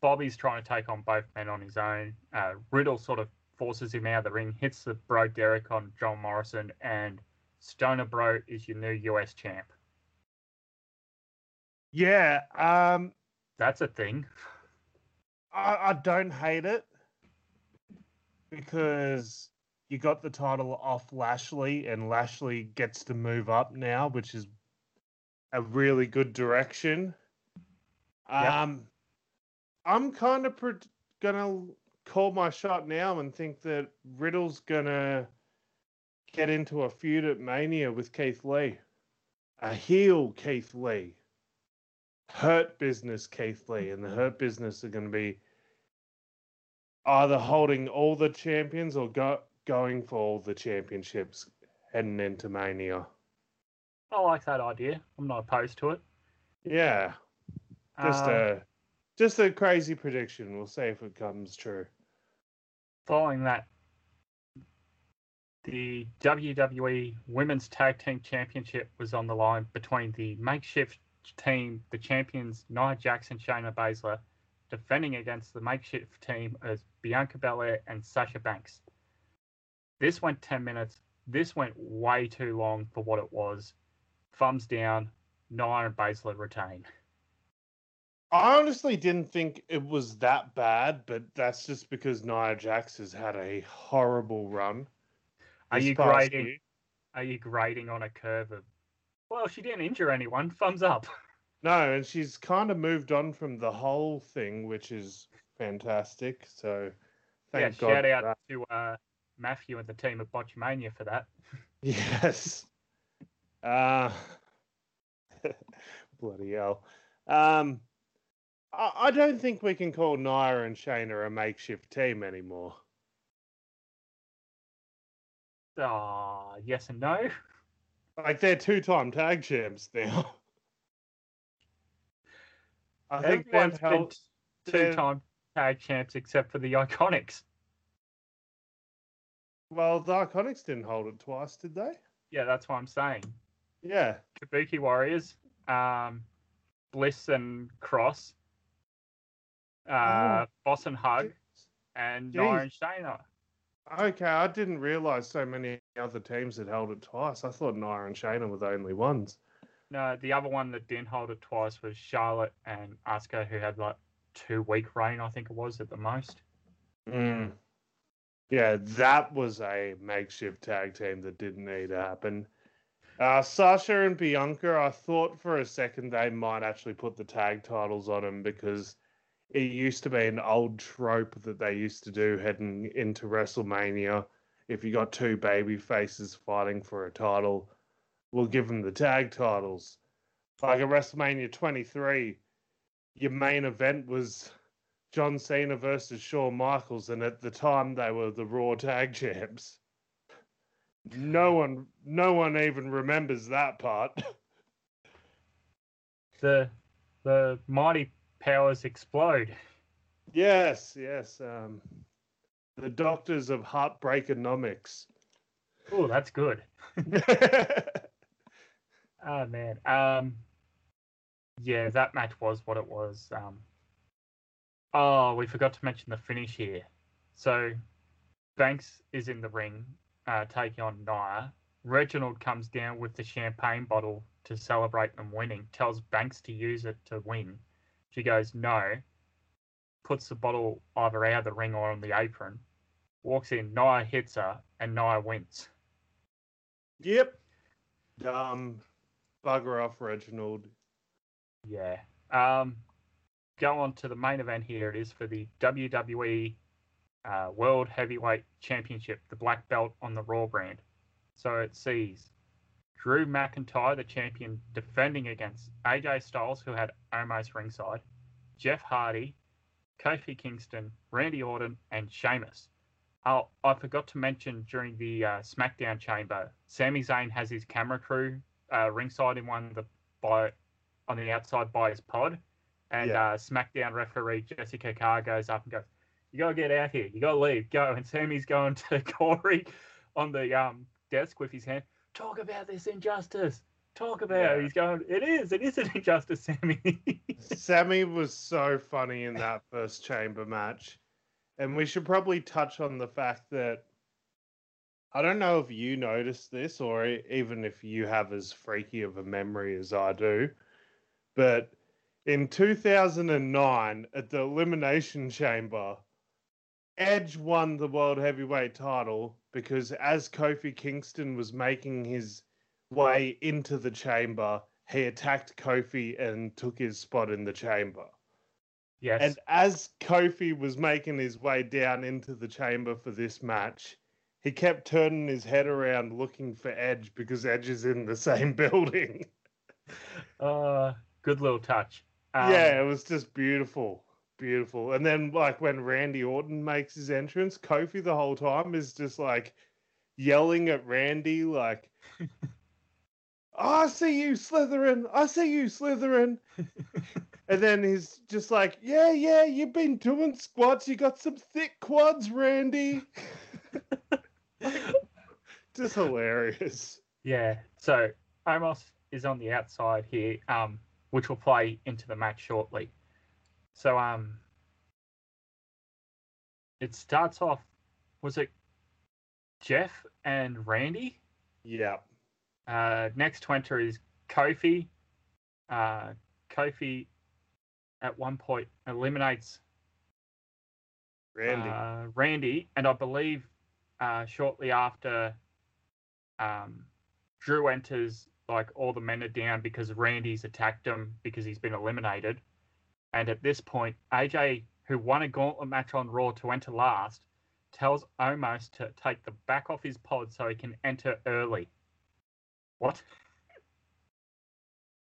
Speaker 1: Bobby's trying to take on both men on his own. Uh, Riddle sort of forces him out of the ring, hits the Bro Derek on John Morrison, and Stoner Bro is your new US champ.
Speaker 2: Yeah, um,
Speaker 1: That's a thing.
Speaker 2: I, I don't hate it because you got the title off Lashley, and Lashley gets to move up now, which is a really good direction. Um, I'm kind of pre- gonna call my shot now and think that Riddle's gonna get into a feud at Mania with Keith Lee, a heel Keith Lee, Hurt Business Keith Lee, and the Hurt Business are gonna be either holding all the champions or go- going for all the championships heading into Mania.
Speaker 1: I like that idea. I'm not opposed to it.
Speaker 2: Yeah, just
Speaker 1: Um,
Speaker 2: a just a crazy prediction. We'll see if it comes true.
Speaker 1: following that, the WWE Women's Tag Team Championship was on the line between the makeshift team, the champions Nia Jackson, Shayna Baszler, defending against the makeshift team as Bianca Belair and Sasha Banks. This went 10 minutes. This went way too long for what it was. Thumbs down. Nia and Baszler retain.
Speaker 2: I honestly didn't think it was that bad, but that's just because Nia Jax has had a horrible run.
Speaker 1: Are you grading?
Speaker 2: year.
Speaker 1: Are you grading on a curve of? Well, she didn't injure anyone. Thumbs up.
Speaker 2: No, and she's kind of moved on from the whole thing, which is fantastic. So, thank
Speaker 1: yeah,
Speaker 2: God.
Speaker 1: shout out to uh, Matthew and the team at Botchmania for that.
Speaker 2: Yes. Uh, bloody hell. Um, I, I don't think we can call Nia and Shayna a makeshift team anymore.
Speaker 1: Ah, yes and no.
Speaker 2: Like they're two-time tag champs now. I think they've
Speaker 1: Everyone's been
Speaker 2: held.
Speaker 1: two-time tag champs except for the Iconics.
Speaker 2: Well, the Iconics didn't hold it twice, did they?
Speaker 1: Yeah, that's what I'm saying.
Speaker 2: Yeah.
Speaker 1: Kabuki Warriors, um, Bliss and Cross, uh, Boss and Hug, and Nia and Shayna.
Speaker 2: Okay, I didn't realize so many other teams had held it twice. I thought Nia and Shayna were the only ones.
Speaker 1: No, the other one that didn't hold it twice was Charlotte and Asuka, who had like two week reign, I think it was at the most.
Speaker 2: Mm. Yeah, that was a makeshift tag team that didn't need to happen. Uh, Sasha and Bianca, I thought for a second they might actually put the tag titles on them because it used to be an old trope that they used to do heading into WrestleMania. If you got two baby faces fighting for a title, we'll give them the tag titles. Like at WrestleMania 23, your main event was John Cena versus Shawn Michaels, and at the time they were the Raw Tag Champs. No one, no one even remembers that part.
Speaker 1: the the mighty powers explode.
Speaker 2: Yes, yes. Um, the doctors of heartbreakonomics.
Speaker 1: Oh, that's good. oh man. Um, yeah, that match was what it was. Um, oh, we forgot to mention the finish here. So, Banks is in the ring, uh, taking on Nia. Reginald comes down with the champagne bottle to celebrate them winning. Tells Banks to use it to win. She goes no. Puts the bottle either out of the ring or on the apron. Walks in. Nia hits her, and Nia wins.
Speaker 2: Yep. Um, bugger off, Reginald.
Speaker 1: Yeah. Um, go on to the main event here. It is for the WWE uh, World Heavyweight Championship, the black belt on the Raw brand. So it sees Drew McIntyre, the champion, defending against AJ Styles, who had Omos ringside, Jeff Hardy, Kofi Kingston, Randy Orton, and Sheamus. Oh, I forgot to mention during the uh, SmackDown chamber, Sami Zayn has his camera crew uh, ringside in one of the by on the outside by his pod, and yeah. uh, SmackDown referee Jessica Carr goes up and goes, "You gotta get out here. You gotta leave. Go." And Sami's going to Corey on the um, desk with his hand. Talk about this injustice. Talk about yeah. it. He's going. It is. It is an injustice, Sami.
Speaker 2: Sami was so funny in that first chamber match. And we should probably touch on the fact that I don't know if you noticed this or even if you have as freaky of a memory as I do, but in 2009 at the Elimination Chamber, Edge won the World Heavyweight title because as Kofi Kingston was making his way into the chamber, he attacked Kofi and took his spot in the chamber.
Speaker 1: Yes.
Speaker 2: And as Kofi was making his way down into the chamber for this match, he kept turning his head around looking for Edge because Edge is in the same building.
Speaker 1: uh, good little touch.
Speaker 2: Um, yeah, it was just beautiful. Beautiful. And then, like, when Randy Orton makes his entrance, Kofi the whole time is just like yelling at Randy, like, oh, I see you, Slytherin. I see you, Slytherin. And then he's just like, "Yeah, yeah, you've been doing squats. You got some thick quads, Randy." just hilarious.
Speaker 1: Yeah. So Omos is on the outside here, um, which will play into the match shortly. So um, it starts off. Was it Jeff and Randy?
Speaker 2: Yeah.
Speaker 1: Uh, next to enter is Kofi. Uh, Kofi at one point eliminates
Speaker 2: Randy.
Speaker 1: Uh, Randy, and I believe uh, shortly after, um, Drew enters. Like all the men are down because Randy's attacked him because he's been eliminated, and at this point, AJ, who won a gauntlet match on Raw to enter last, tells Omos to take the back off his pod so he can enter early. What?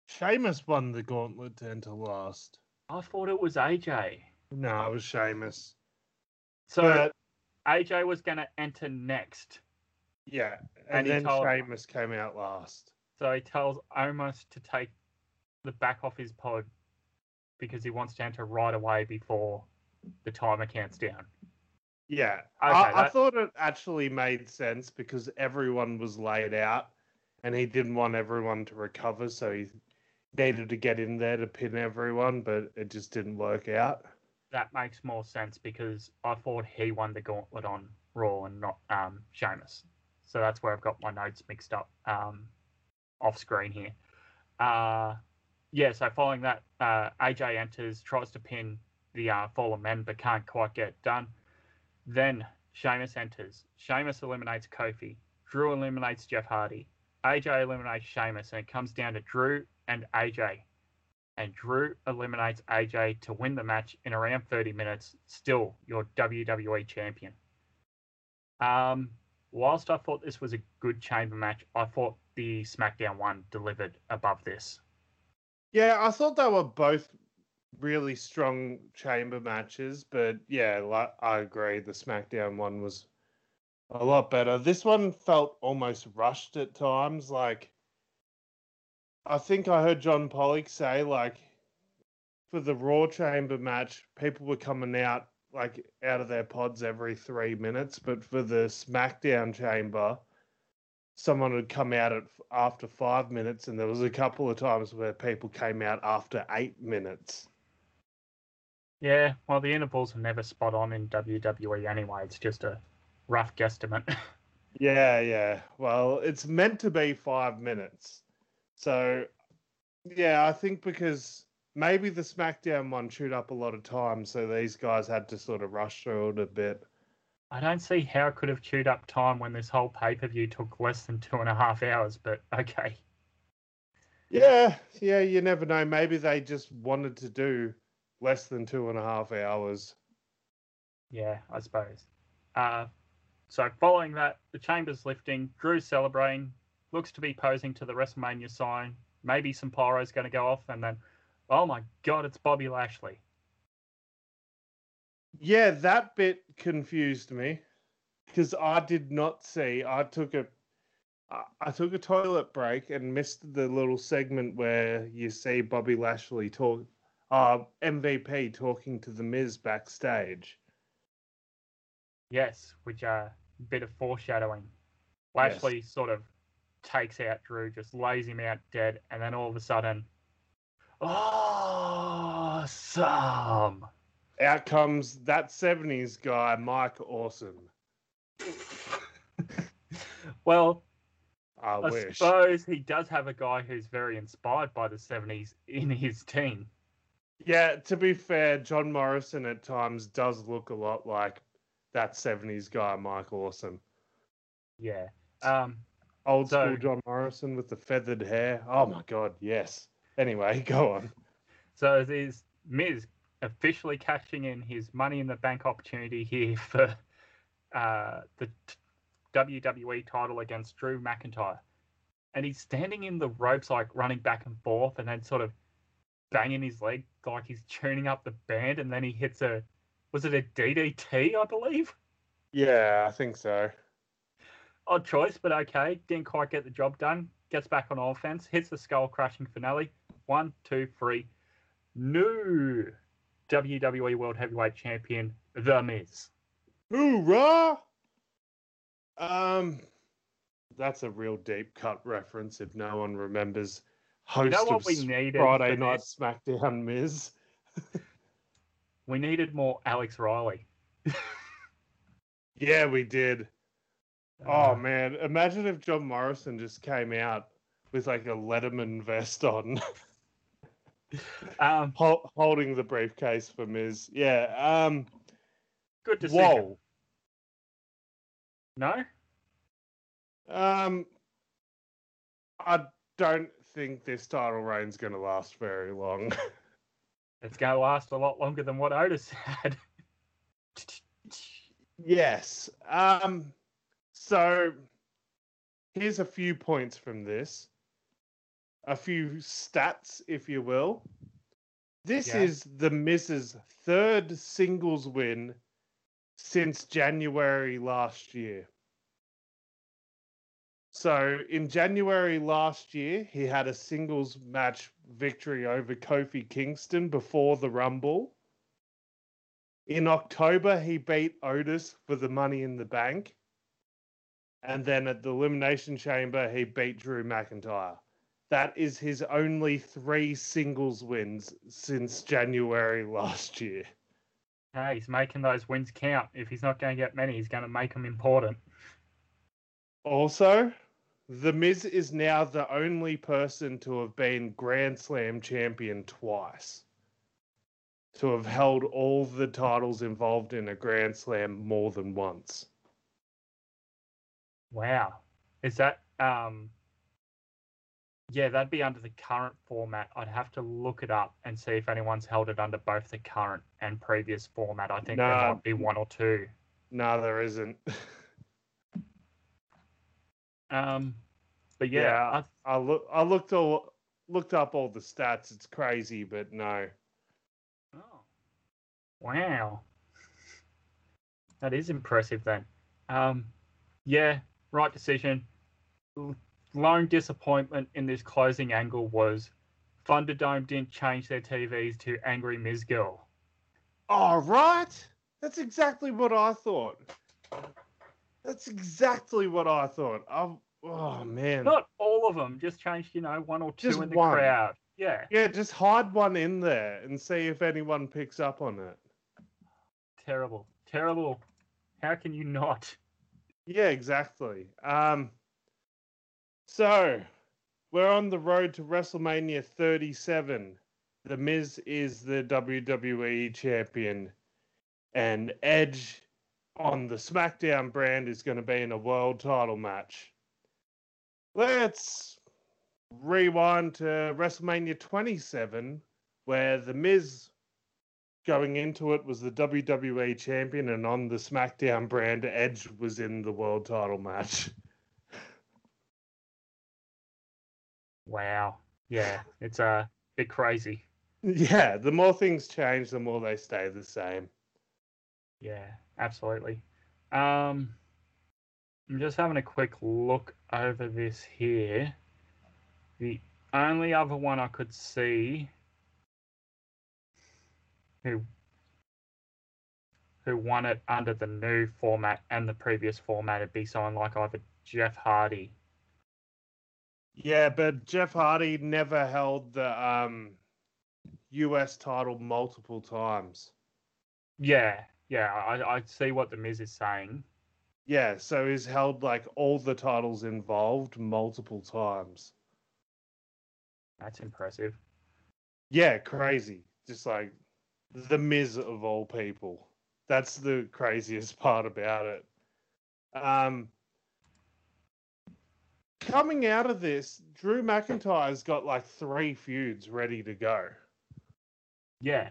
Speaker 2: Sheamus won the gauntlet to enter last.
Speaker 1: I thought it was AJ.
Speaker 2: No, it was Sheamus.
Speaker 1: So but, AJ was going to enter next.
Speaker 2: Yeah, and, and then told, Sheamus came out last.
Speaker 1: So he tells Omos to take the back off his pod because he wants to enter right away before the timer counts down.
Speaker 2: Yeah, okay, I, that... I thought it actually made sense because everyone was laid out, and he didn't want everyone to recover, so he needed to get in there to pin everyone, but it just didn't work out.
Speaker 1: That makes more sense because I thought he won the gauntlet on Raw and not um, Sheamus. So that's where I've got my notes mixed up um, off screen here. Uh, yeah, so following that, uh, AJ enters, tries to pin the uh, Fallen Men, but can't quite get done. Then Sheamus enters. Sheamus eliminates Kofi. Drew eliminates Jeff Hardy. AJ eliminates Sheamus, and it comes down to Drew and AJ. And Drew eliminates AJ to win the match in around 30 minutes, still your WWE champion. Um, whilst I thought this was a good chamber match, I thought the SmackDown one delivered above this.
Speaker 2: Yeah, I thought they were both really strong chamber matches, but yeah, I agree. The SmackDown one was a lot better. This one felt almost rushed at times. Like I think I heard John Pollock say like for the Raw Chamber match, people were coming out like out of their pods every three minutes, but for the SmackDown Chamber, someone would come out at after five minutes, and there was a couple of times where people came out after eight minutes.
Speaker 1: Yeah, well, the intervals are never spot on in WWE anyway. It's just a rough guesstimate.
Speaker 2: yeah, yeah. Well, it's meant to be five minutes. So, yeah, I think because maybe the SmackDown one chewed up a lot of time, so these guys had to sort of rush through it a bit.
Speaker 1: I don't see how it could have chewed up time when this whole pay per view took less than two and a half hours, but okay.
Speaker 2: Yeah, yeah, you never know. Maybe they just wanted to do less than two and a half hours.
Speaker 1: Yeah, I suppose. Uh, so following that, the chamber's lifting, Drew's celebrating, looks to be posing to the WrestleMania sign. Maybe some pyro's going to go off, and then, oh my god, it's Bobby Lashley.
Speaker 2: Yeah, that bit confused me because I did not see. I took a I took a toilet break and missed the little segment where you see Bobby Lashley talk, uh, MVP talking to the Miz backstage.
Speaker 1: Yes, which are a bit of foreshadowing. Lashley yes. sort of takes out Drew, just lays him out dead, and then all of a sudden, Oh, awesome!
Speaker 2: Out comes that 70s guy, Mike Awesome.
Speaker 1: well,
Speaker 2: I,
Speaker 1: I
Speaker 2: wish.
Speaker 1: suppose he does have a guy who's very inspired by the 70s in his team.
Speaker 2: Yeah, to be fair, John Morrison at times does look a lot like that 70s guy, Mike Awesome.
Speaker 1: Yeah. Um,
Speaker 2: Old so, school John Morrison with the feathered hair. Oh my God, yes. Anyway, go on.
Speaker 1: So there's Miz officially cashing in his money in the bank opportunity here for uh, the WWE title against Drew McIntyre. And he's standing in the ropes, like running back and forth, and then sort of banging his leg like he's tuning up the band. And then he hits a, was it a DDT, I believe?
Speaker 2: Yeah, I think so.
Speaker 1: Odd choice, but okay. Didn't quite get the job done. Gets back on offense, hits the skull crushing finale. One, two, three. New WWE World Heavyweight Champion, The Miz.
Speaker 2: Hoorah! Um, that's a real deep cut reference if no one remembers. Host you know of we needed Friday Night this? SmackDown Miz.
Speaker 1: we needed more Alex Riley.
Speaker 2: yeah, we did. Uh, oh man, imagine if John Morrison just came out with like a Letterman vest on.
Speaker 1: um,
Speaker 2: holding the briefcase for Miz. Yeah. Um,
Speaker 1: good decision. Whoa. No.
Speaker 2: Um, I don't think this title reign's going to last very long.
Speaker 1: it's going to last a lot longer than what Otis had.
Speaker 2: yes. Um. So here's a few points from this a few stats, if you will. This yeah. is the Miz's third singles win since January last year. So in January last year, he had a singles match victory over Kofi Kingston before the Rumble. In October, he beat Otis for the Money in the Bank. And then at the Elimination Chamber, he beat Drew McIntyre. That is his only three singles wins since January last year.
Speaker 1: Hey, he's making those wins count. If he's not going to get many, he's going to make them important.
Speaker 2: Also, The Miz is now the only person to have been Grand Slam champion twice. To have held all the titles involved in a Grand Slam more than once.
Speaker 1: Wow. Is that um yeah, that'd be under the current format. I'd have to look it up and see if anyone's held it under both the current and previous format. I think there might be one or two.
Speaker 2: No, there isn't.
Speaker 1: um, but yeah, yeah
Speaker 2: I, I look. I looked all looked up all the stats. It's crazy, but no.
Speaker 1: Oh, wow, that is impressive. Then, um, yeah, right decision lone disappointment in this closing angle was Thunderdome didn't change their TVs to Angry Miz Girl.
Speaker 2: All right. That's exactly what I thought. That's exactly what I thought. I'm, oh man.
Speaker 1: Not all of them. Just changed, you know, one or two
Speaker 2: Just
Speaker 1: in the
Speaker 2: one.
Speaker 1: crowd. Yeah.
Speaker 2: Yeah, just hide one in there and see if anyone picks up on it.
Speaker 1: Terrible. Terrible. How can you not?
Speaker 2: Yeah, exactly. Um, so we're on the road to WrestleMania 37. The Miz is the WWE champion, and Edge on the SmackDown brand is going to be in a world title match. Let's rewind to WrestleMania 27, where The Miz going into it was the WWE champion, and on the SmackDown brand, Edge was in the world title match.
Speaker 1: Wow. Yeah. It's a uh, bit crazy.
Speaker 2: Yeah, the more things change, the more they stay the same.
Speaker 1: Yeah, absolutely. Um, I'm just having a quick look over this here. The only other one I could see who who won it under the new format and the previous format would be someone like either Jeff Hardy.
Speaker 2: Yeah, but Jeff Hardy never held the um, US title multiple times.
Speaker 1: Yeah, yeah, I, I see what the Miz is saying.
Speaker 2: Yeah, so he's held like all the titles involved multiple times.
Speaker 1: That's impressive.
Speaker 2: Yeah, crazy. Just like the Miz of all people. That's the craziest part about it. Um, coming out of this, Drew McIntyre's got like three feuds ready to go.
Speaker 1: Yeah.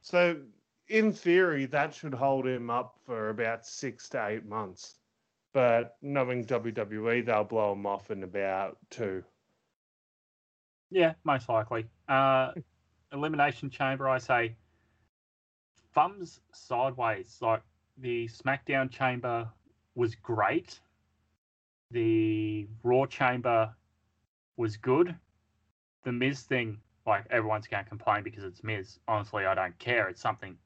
Speaker 2: So, in theory, that should hold him up for about six to eight months. But knowing WWE, they'll blow him off in about two.
Speaker 1: Yeah, most likely. Uh, Elimination Chamber, I say thumbs sideways. Like the SmackDown Chamber was great. The Raw Chamber was good. The Miz thing, like everyone's going to complain because it's Miz. Honestly, I don't care. It's something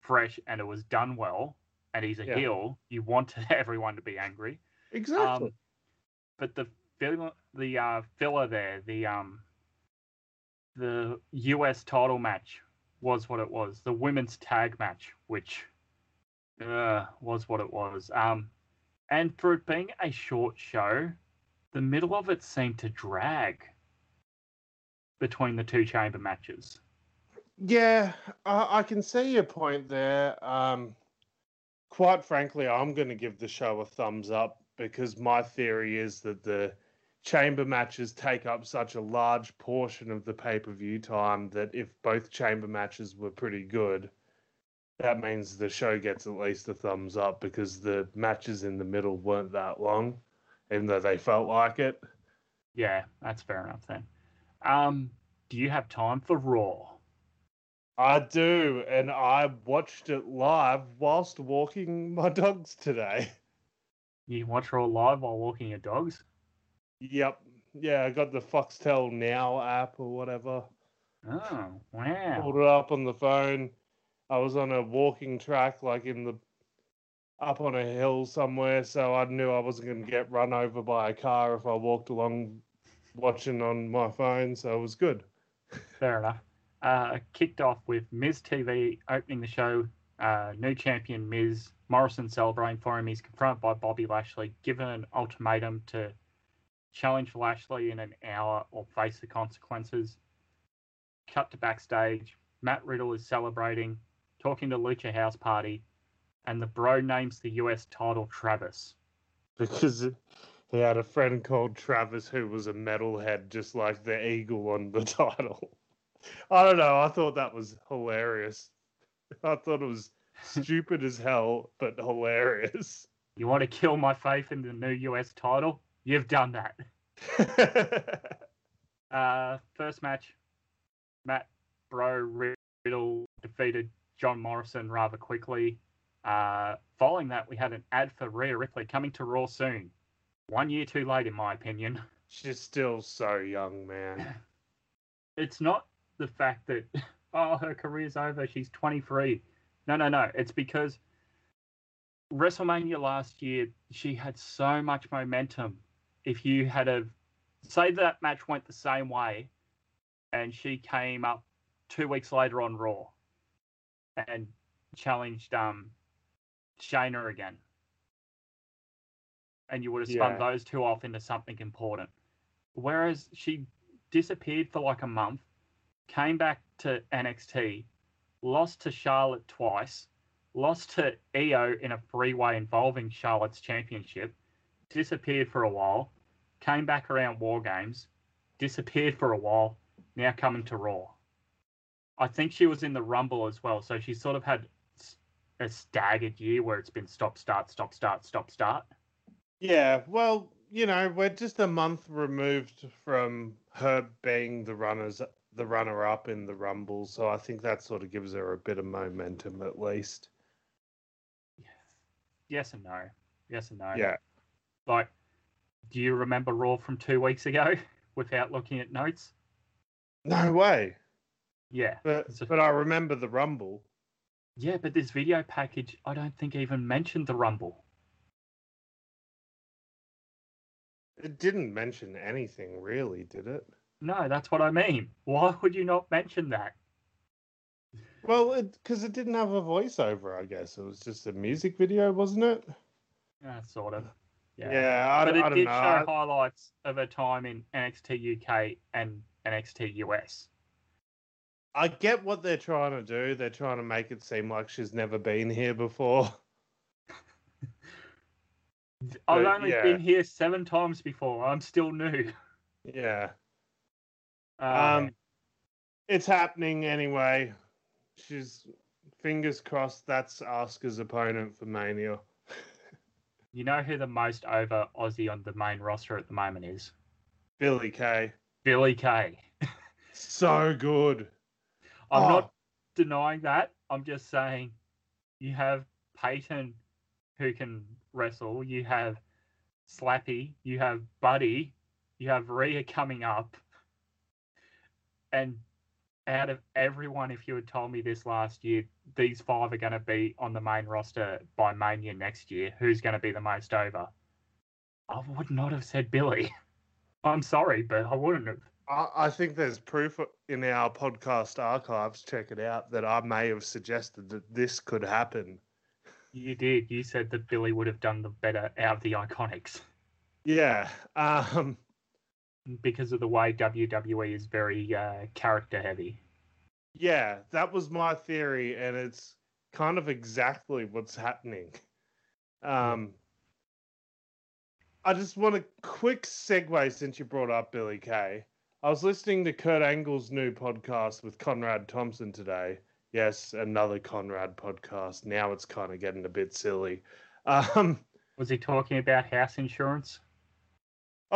Speaker 1: fresh and it was done well. And he's a
Speaker 2: Yeah.
Speaker 1: heel. You want everyone to be angry.
Speaker 2: Exactly.
Speaker 1: Um, but the filler, the uh, filler there, the um, the US title match was what it was. The women's tag match, which uh, was what it was. Um, and for it being a short show, the middle of it seemed to drag between the two chamber matches.
Speaker 2: Yeah, I, I can see your point there. Um, quite frankly, I'm going to give the show a thumbs up because my theory is that the chamber matches take up such a large portion of the pay per view time that if both chamber matches were pretty good, that means the show gets at least a thumbs up because the matches in the middle weren't that long, even though they felt like it.
Speaker 1: Yeah, that's fair enough then. Um, do you have time for Raw?
Speaker 2: I do, and I watched it live whilst walking my dogs today.
Speaker 1: You watch Raw live while walking your dogs?
Speaker 2: Yep. Yeah, I got the Foxtel Now app or whatever.
Speaker 1: Oh, wow.
Speaker 2: Pulled it up on the phone. I was on a walking track, like in the up on a hill somewhere, so I knew I wasn't going to get run over by a car if I walked along watching on my phone, so it was good.
Speaker 1: Fair enough. Uh, kicked off with Miz TV opening the show. Uh, new champion Miz Morrison celebrating for him. He's confronted by Bobby Lashley, given an ultimatum to challenge Lashley in an hour or face the consequences. Cut to backstage. Matt Riddle is celebrating, talking to Lucha House Party, and the bro names the US title Travis.
Speaker 2: Because he had a friend called Travis who was a metalhead, just like the eagle on the title. I don't know. I thought that was hilarious. I thought it was stupid as hell, but hilarious.
Speaker 1: You want to kill my faith in the new US title? You've done that. Uh, first match, Matt Bro Riddle defeated John Morrison rather quickly. Uh, following that, we had an ad for Rhea Ripley coming to Raw soon. One year too late, in my opinion.
Speaker 2: She's still so young, man.
Speaker 1: It's not the fact that oh her career's over. She's 23. No, no, no. It's because WrestleMania last year, she had so much momentum. If you had a say that match went the same way, and she came up two weeks later on Raw and challenged um Shayna again, and you would have spun
Speaker 2: Yeah.
Speaker 1: those two off into something important. Whereas she disappeared for like a month, came back to NXT, lost to Charlotte twice, lost to Io in a three-way involving Charlotte's championship, disappeared for a while, came back around War Games, disappeared for a while, now coming to Raw. I think she was in the Rumble as well, so she sort of had a staggered year where it's been stop, start, stop, start, stop, start.
Speaker 2: Yeah, well, you know, we're just a month removed from her being the runners, the runner-up in the Rumble, so I think that sort of gives her a bit of momentum at least.
Speaker 1: Yes and no. Yes and no.
Speaker 2: Yeah.
Speaker 1: Like, do you remember Raw from two weeks ago without looking at notes?
Speaker 2: No way.
Speaker 1: Yeah.
Speaker 2: But
Speaker 1: So-
Speaker 2: but I remember the Rumble.
Speaker 1: Yeah, but this video package, I don't think even mentioned the Rumble.
Speaker 2: It didn't mention anything really, did it?
Speaker 1: No, that's what I mean. Why would you not mention that?
Speaker 2: Well, because it didn't have a voiceover. I guess it was just a music video, wasn't it?
Speaker 1: Yeah, sort of. Yeah.
Speaker 2: Yeah, I,
Speaker 1: but it
Speaker 2: I don't
Speaker 1: did
Speaker 2: know.
Speaker 1: show highlights of her time in NXT UK and NXT US.
Speaker 2: I get what they're trying to do. They're trying to make it seem like she's never been here before.
Speaker 1: I've
Speaker 2: But,
Speaker 1: only
Speaker 2: yeah.
Speaker 1: been here seven times before. I'm still new.
Speaker 2: Yeah.
Speaker 1: Oh,
Speaker 2: Um, it's happening anyway. She's fingers crossed. That's Asuka's opponent for Mania.
Speaker 1: You know who the most over Aussie on the main roster at the moment is?
Speaker 2: Billie Kay,
Speaker 1: Billie Kay.
Speaker 2: so good.
Speaker 1: I'm
Speaker 2: Oh.
Speaker 1: not denying that. I'm just saying you have Peyton who can wrestle, you have Slappy, you have Buddy, you have Rhea coming up. And out of everyone, if you had told me this last year, these five are going to be on the main roster by Mania next year, who's going to be the most over? I would not have said Billie. I'm sorry, but I wouldn't have.
Speaker 2: I, I think there's proof in our podcast archives. Check it out. That I may have suggested that this could happen.
Speaker 1: You did. You said that Billie would have done the better out of the Iconics.
Speaker 2: Yeah. Um.
Speaker 1: Because of the way WWE is very uh, character heavy.
Speaker 2: Yeah, that was my theory, and it's kind of exactly what's happening. Um, I just want a quick segue since you brought up Billie Kay. I was listening to Kurt Angle's new podcast with Conrad Thompson today. Yes, another Conrad podcast. Now it's kind of getting a bit silly. Um,
Speaker 1: Was he talking about house insurance?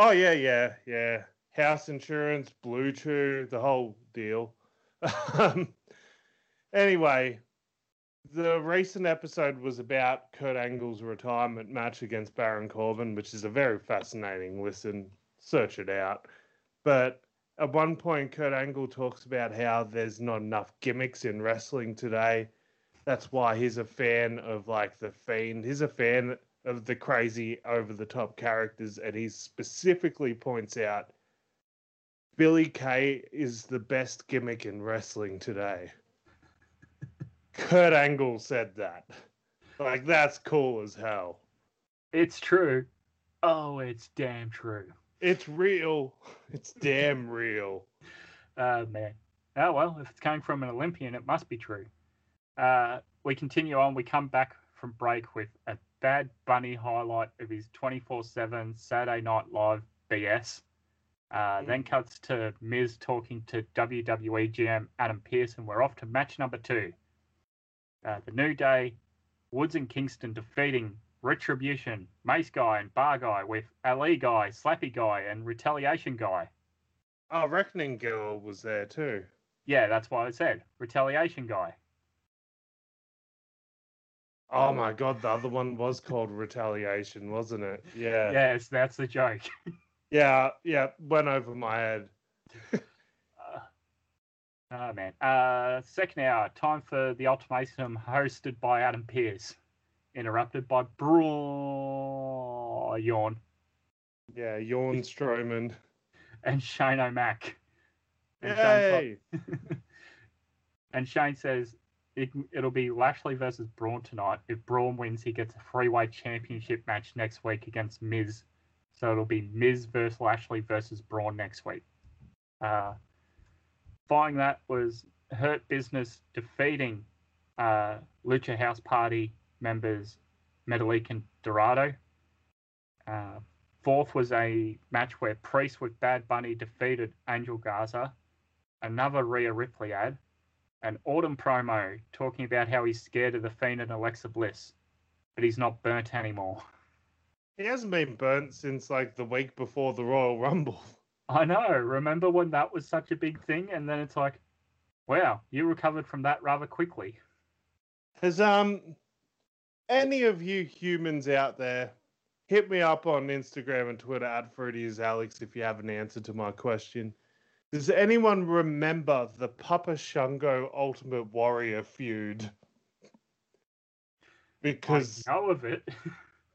Speaker 2: Oh yeah, yeah, yeah. House insurance, Blue the whole deal. um, anyway, the recent episode was about Kurt Angle's retirement match against Baron Corbin, which is a very fascinating listen. Search it out. But at one point, Kurt Angle talks about how there's not enough gimmicks in wrestling today. That's why he's a fan of like the Fiend. He's a fan of the crazy over the top characters and he specifically points out Billie Kay is the best gimmick in wrestling today. Kurt Angle said that. Like that's cool as hell.
Speaker 1: It's true. Oh, it's damn true.
Speaker 2: It's real. It's damn real.
Speaker 1: Uh, man. Oh, well, if it's coming from an Olympian, it must be true. Uh, we continue on. We come back from break with a Bad Bunny highlight of his 24 7 Saturday Night Live BS. Uh, Then cuts to Miz talking to WWE GM Adam Pearce, and we're off to match number two. Uh, the New Day, Woods and Kingston defeating Retribution, Mace Guy and Bar Guy with Ali Guy, Slappy Guy, and Retaliation Guy.
Speaker 2: Oh, Reckoning Girl was there too.
Speaker 1: Yeah, that's why I said. Retaliation Guy.
Speaker 2: Oh my god, the other one was called Retaliation, wasn't it? Yeah.
Speaker 1: Yes, that's the joke.
Speaker 2: yeah, yeah, went over my head.
Speaker 1: uh, oh man. Uh, second hour, time for the ultimatum hosted by Adam Pearce, interrupted by Braun Yawn.
Speaker 2: Yeah, Yawn Strowman.
Speaker 1: and Shane O'Mac.
Speaker 2: And Yay!
Speaker 1: Like, and Shane says it, it'll be Lashley versus Braun tonight. If Braun wins, he gets a three-way championship match next week against Miz. So it'll be Miz versus Lashley versus Braun next week. Uh, following that was Hurt Business defeating uh, Lucha House Party members Metalik and Dorado. Uh, fourth was a match where Priest with Bad Bunny defeated Angel Garza. Another Rhea Ripley ad an Orton promo talking about how he's scared of the Fiend and Alexa Bliss, but he's not burnt anymore.
Speaker 2: He hasn't been burnt since like the week before the Royal Rumble.
Speaker 1: I know. Remember when that was such a big thing, and then it's like, wow, you recovered from that rather quickly.
Speaker 2: Has um any of you humans out there hit me up on Instagram and Twitter at Fruity is Alex if you have an answer to my question. Does anyone remember the Papa Shango Ultimate Warrior feud? Because
Speaker 1: I know of it.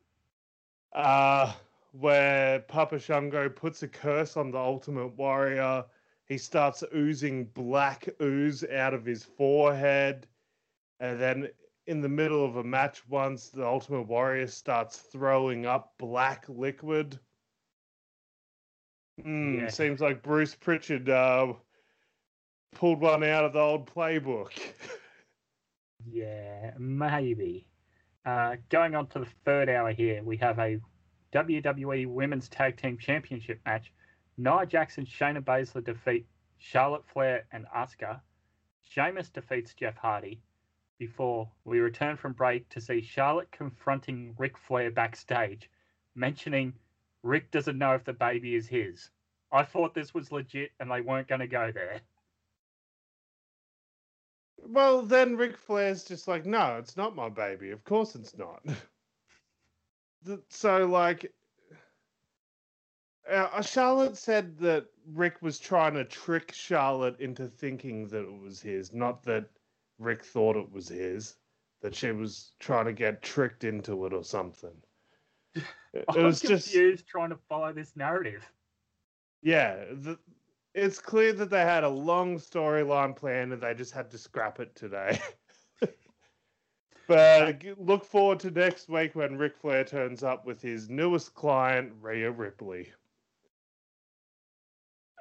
Speaker 2: uh where Papa Shango puts a curse on the Ultimate Warrior. He starts oozing black ooze out of his forehead. And then in the middle of a match once, the Ultimate Warrior starts throwing up black liquid. Mm, yeah. Seems like Bruce Prichard uh, pulled one out of the old playbook.
Speaker 1: yeah, maybe. Uh, going on to the third hour here, we have a WWE Women's Tag Team Championship match. Nia Jackson, Shayna Baszler defeat Charlotte Flair and Asuka. Sheamus defeats Jeff Hardy before we return from break to see Charlotte confronting Ric Flair backstage, mentioning Ric doesn't know if the baby is his. I thought this was legit and they weren't going to go there.
Speaker 2: Well, then Ric Flair's just like, no, it's not my baby. Of course it's not. so, like, uh, Charlotte said that Ric was trying to trick Charlotte into thinking that it was his, not that Ric thought it was his, that she was trying to get tricked into it or something.
Speaker 1: It, I was confused just trying to follow this narrative.
Speaker 2: Yeah, the, it's clear that they had a long storyline plan and they just had to scrap it today. but look forward to next week when Ric Flair turns up with his newest client, Rhea Ripley.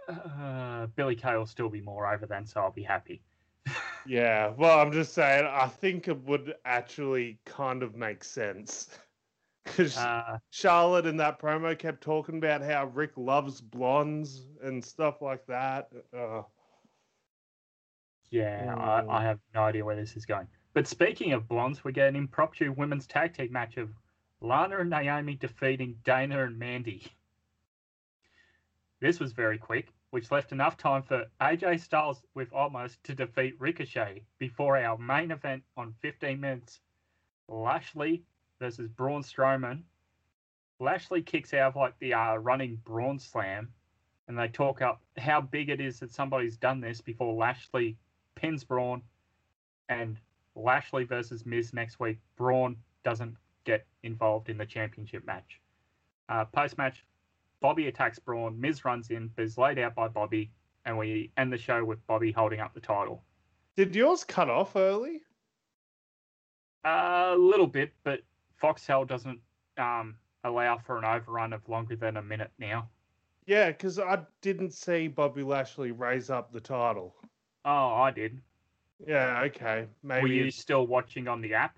Speaker 1: Uh, Billie Kay will still be more over then, so I'll be happy.
Speaker 2: yeah, well, I'm just saying, I think it would actually kind of make sense. Because uh, Charlotte in that promo kept talking about how Ric loves blondes and stuff like that. Uh,
Speaker 1: yeah, I, I, mm. have no idea where this is going. But speaking of blondes, we get an impromptu women's tag team match of Lana and Naomi defeating Dana and Mandy. This was very quick, which left enough time for AJ Styles with Omos to defeat Ricochet before our main event on 15 minutes. Lashley versus Braun Strowman. Lashley kicks out of like the uh, running Braun slam, and they talk up how big it is that somebody's done this before Lashley pins Braun, and Lashley versus Miz next week. Braun doesn't get involved in the championship match. Uh, Post match, Bobby attacks Braun. Miz runs in, but is laid out by Bobby, and we end the show with Bobby holding up the title.
Speaker 2: Did yours cut off early?
Speaker 1: A little bit, but Foxtel doesn't um, allow for an overrun of longer than a minute now.
Speaker 2: Yeah, because I didn't see Bobby Lashley raise up the title.
Speaker 1: Oh, I did.
Speaker 2: Yeah, okay. Maybe
Speaker 1: Were you it's... still watching on the app?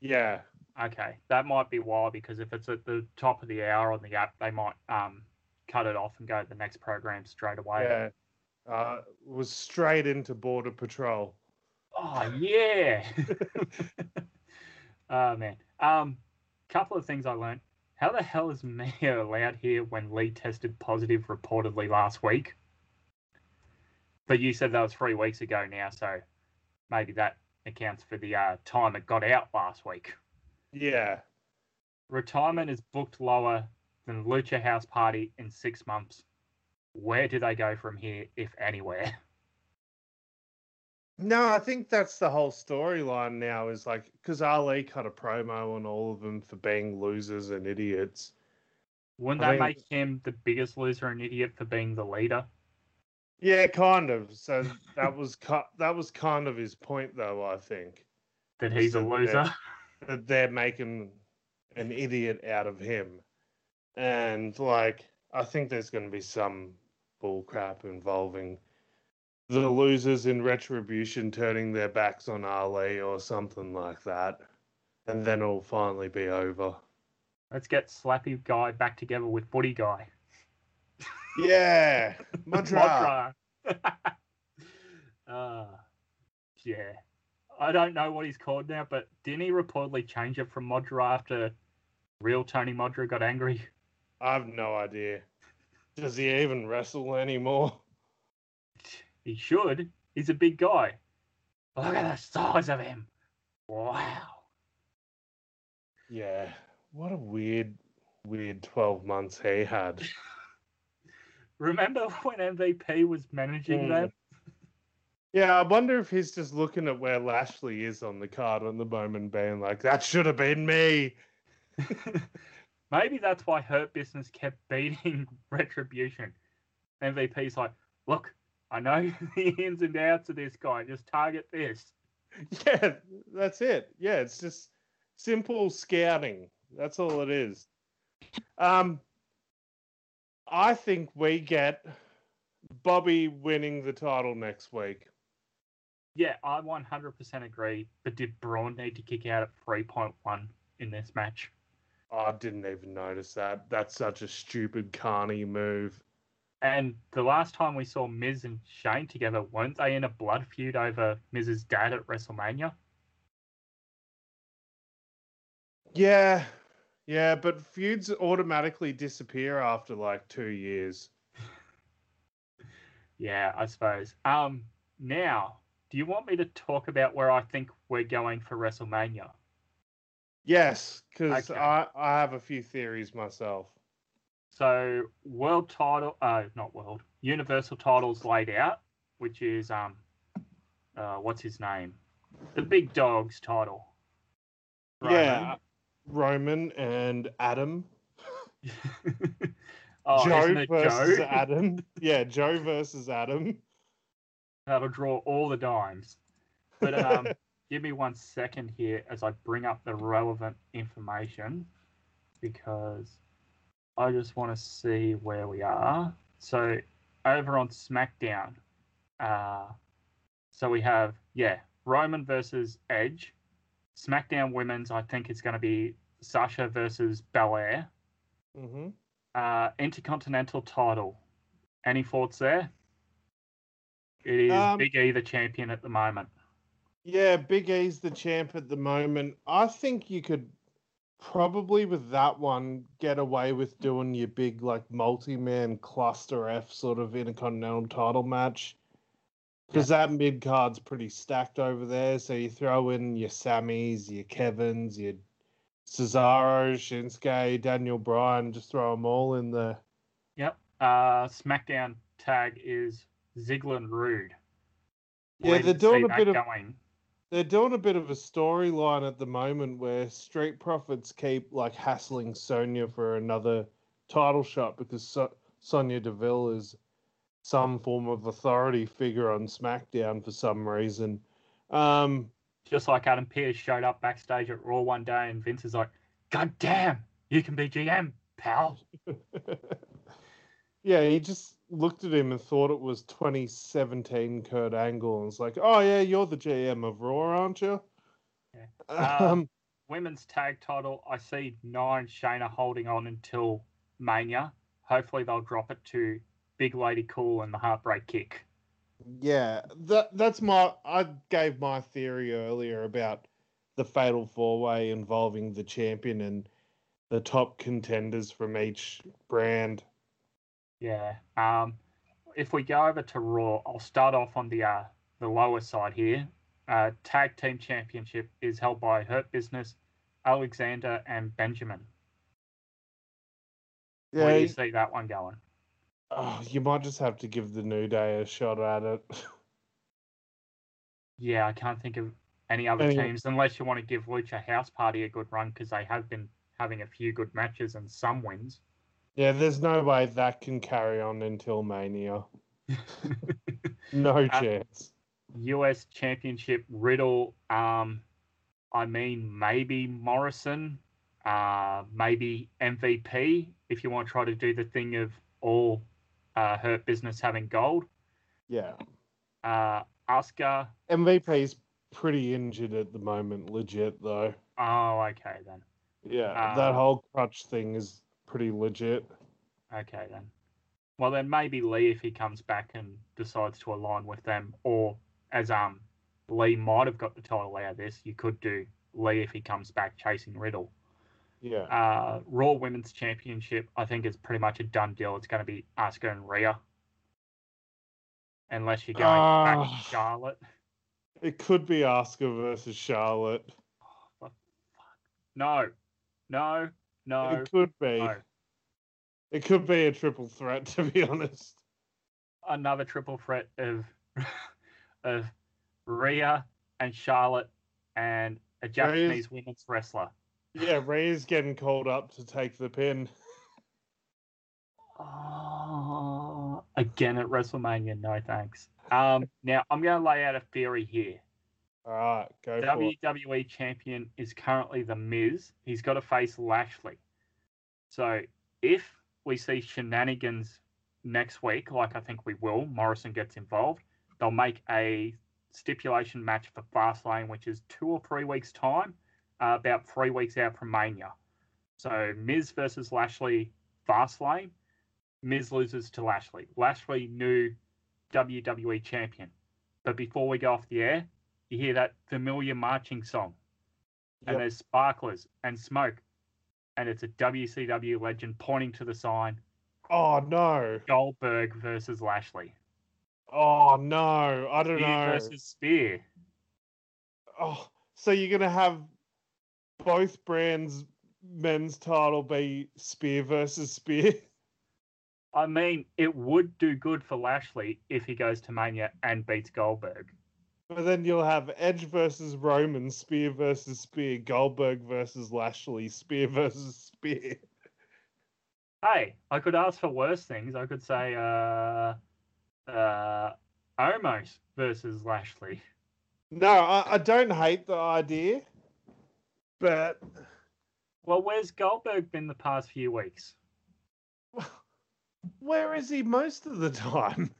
Speaker 2: Yeah.
Speaker 1: Okay, that might be why. Because if it's at the top of the hour on the app, they might um, cut it off and go to the next program straight away.
Speaker 2: Yeah, uh, was straight into Border Patrol.
Speaker 1: Oh yeah. oh man. Um, couple of things I learned. How the hell is Mia allowed here when Lee tested positive reportedly last week? But you said that was three weeks ago now, so maybe that accounts for the uh, time it got out last week.
Speaker 2: Yeah.
Speaker 1: Retirement is booked lower than Lucha House Party in six months. Where do they go from here, if anywhere?
Speaker 2: No, I think that's the whole storyline now is like because Ali cut a promo on all of them for being losers and idiots.
Speaker 1: Wouldn't
Speaker 2: I
Speaker 1: that
Speaker 2: mean-
Speaker 1: make him the biggest loser and idiot for being the leader?
Speaker 2: Yeah, kind of. So that was that was kind of his point, though. I think
Speaker 1: That he's a loser?
Speaker 2: that they're making an idiot out of him, and like I think there's going to be some bullcrap involving the losers in retribution turning their backs on Ali or something like that, and then it'll finally be over.
Speaker 1: Let's get Slappy Guy back together with Buddy Guy.
Speaker 2: Yeah, Madra.
Speaker 1: Modra. uh, yeah. I don't know what he's called now, but didn't he reportedly change it from Modra after real Tony Modra got angry?
Speaker 2: I have no idea. Does he even wrestle anymore?
Speaker 1: He should. He's a big guy. Look at the size of him. Wow.
Speaker 2: Yeah. What a weird, weird 12 months he had.
Speaker 1: Remember when MVP was managing
Speaker 2: Mm.
Speaker 1: them?
Speaker 2: Yeah, I wonder if he's just looking at where Lashley is on the card at the moment, being like, that should have been me.
Speaker 1: Maybe that's why Hurt Business kept beating Retribution. MVP's like, look, I know the ins and outs of this guy. Just target this.
Speaker 2: Yeah, that's it. Yeah, it's just simple scouting. That's all it is. Um, I think we get Bobby winning the title next week.
Speaker 1: Yeah, I 100% agree. But did Braun need to kick out at 3.1 in this match?
Speaker 2: I didn't even notice that. That's such a stupid carny move.
Speaker 1: And the last time we saw Miz and Shane together, weren't they in a blood feud over Miz's dad at WrestleMania?
Speaker 2: Yeah, yeah, but feuds automatically disappear after like two years.
Speaker 1: Yeah, I suppose. Um, now, do you want me to talk about where I think we're going for WrestleMania?
Speaker 2: Yes, because
Speaker 1: Okay.
Speaker 2: I, I have a few theories myself.
Speaker 1: So, world title, uh, not world, universal titles laid out, which is um, uh, what's his name, the big dog's title.
Speaker 2: Yeah, Roman and Adam.
Speaker 1: Roman. oh,
Speaker 2: Joe versus
Speaker 1: Joe?
Speaker 2: Adam. Yeah, Joe versus Adam.
Speaker 1: That'll draw all the dimes. But um, give me one second here as I bring up the relevant information because I just want to see where we are. So over on SmackDown, uh, so we have yeah Roman versus Edge. SmackDown Women's, I think it's going to be Sasha versus Belair.
Speaker 2: hmm
Speaker 1: Uh, Intercontinental title. Any thoughts there? It is
Speaker 2: Um,
Speaker 1: Big E the champion at the moment.
Speaker 2: Yeah, Big E's the champ at the moment. I think you could probably with that one get away with doing your big like multi-man cluster F sort of intercontinental title match. Because that mid card's pretty stacked over there. So you throw in your Samis, your Kevins, your Cesaro, Shinsuke, Daniel Bryan, just throw them all in there.
Speaker 1: Yep. Uh, SmackDown tag is Ziggler and Roode.
Speaker 2: Yeah,
Speaker 1: Where do
Speaker 2: they're doing a bit of
Speaker 1: going?
Speaker 2: They're doing a bit of a storyline at the moment where Street Profits keep like hassling Sonya for another title shot because so- Sonya Deville is some form of authority figure on SmackDown for some reason. Um,
Speaker 1: Just like Adam Pearce showed up backstage at Raw one day, and Vince is like, "God damn, you can be GM, pal."
Speaker 2: yeah, he just looked at him and thought it was 2017 Kurt Angle and was like, "Oh yeah, you're the GM of Raw, aren't you?"
Speaker 1: Yeah.
Speaker 2: Um,
Speaker 1: Um, Women's tag title, I see Nia Shayna holding on until Mania. Hopefully, they'll drop it to Big Lady Cool and the Heartbreak Kick.
Speaker 2: Yeah, that that's my. I gave my theory earlier about the fatal four way involving the champion and the top contenders from each brand.
Speaker 1: Yeah. Um, if we go over to Raw, I'll start off on the uh, the lower side here. Uh, tag team championship is held by Hurt Business, Alexander and Benjamin.
Speaker 2: Yeah,
Speaker 1: Where do you see that one going?
Speaker 2: oh, you might just have to give the New Day a shot at it.
Speaker 1: Yeah, I can't think of any other
Speaker 2: Any-
Speaker 1: teams unless you want to give Lucha House Party a good run because they have been having a few good matches and some wins.
Speaker 2: Yeah, there's no way that can carry on until Mania. No
Speaker 1: Uh,
Speaker 2: chance.
Speaker 1: US Championship Riddle. Um, I mean maybe Morrison, uh, maybe MVP if you want to try to do the thing of all uh, Hurt Business having gold.
Speaker 2: Yeah.
Speaker 1: Uh, Asuka.
Speaker 2: MVP's pretty injured at the moment, legit though.
Speaker 1: Oh, okay then.
Speaker 2: Yeah, that
Speaker 1: Uh,
Speaker 2: whole crutch thing is pretty legit.
Speaker 1: Okay then. Well then maybe Lee if he comes back and decides to align with them, or as um Lee might have got the title out of this, you could do Lee if he comes back chasing Riddle.
Speaker 2: Yeah.
Speaker 1: Uh, Raw Women's Championship, I think is pretty much a done deal. It's going to be Asuka and Rhea, unless you're going back
Speaker 2: Ah.
Speaker 1: to Charlotte.
Speaker 2: It could be Asuka versus Charlotte. Oh, fuck.
Speaker 1: no, no, no,
Speaker 2: it could be.
Speaker 1: no.
Speaker 2: It could be a triple threat, to be honest.
Speaker 1: Another triple threat of of Rhea and Charlotte and a Japanese women's wrestler.
Speaker 2: Yeah, Rhea's getting called up to take the pin.
Speaker 1: Oh, again at WrestleMania, no thanks. Um, now I'm going to lay out a theory here.
Speaker 2: All right, go.
Speaker 1: WWE champion is currently The Miz. He's got to face Lashley. So if we see shenanigans next week, like I think we will, Morrison gets involved, they'll make a stipulation match for Fastlane, which is two or three weeks' time, uh, about three weeks out from Mania. So Miz versus Lashley, Fastlane. Miz loses to Lashley. Lashley, new WWE champion. But before we go off the air, you hear that familiar marching song, and there's sparklers and smoke, and it's a WCW legend pointing to the sign
Speaker 2: Oh no!
Speaker 1: Goldberg versus Lashley.
Speaker 2: Oh no! I don't
Speaker 1: Spear
Speaker 2: know.
Speaker 1: versus Spear.
Speaker 2: Oh, so you're gonna have both brands' men's title be Spear versus Spear?
Speaker 1: I mean, it would do good for Lashley if he goes to Mania and beats Goldberg.
Speaker 2: But then you'll have Edge versus Roman, Spear versus Spear, Goldberg versus Lashley, Spear versus Spear.
Speaker 1: Hey, I could ask for worse things. I could say, uh, uh, Omos versus Lashley.
Speaker 2: No, I, I don't hate the idea, but
Speaker 1: Well, where's Goldberg been the past few weeks?
Speaker 2: where is he most of the time?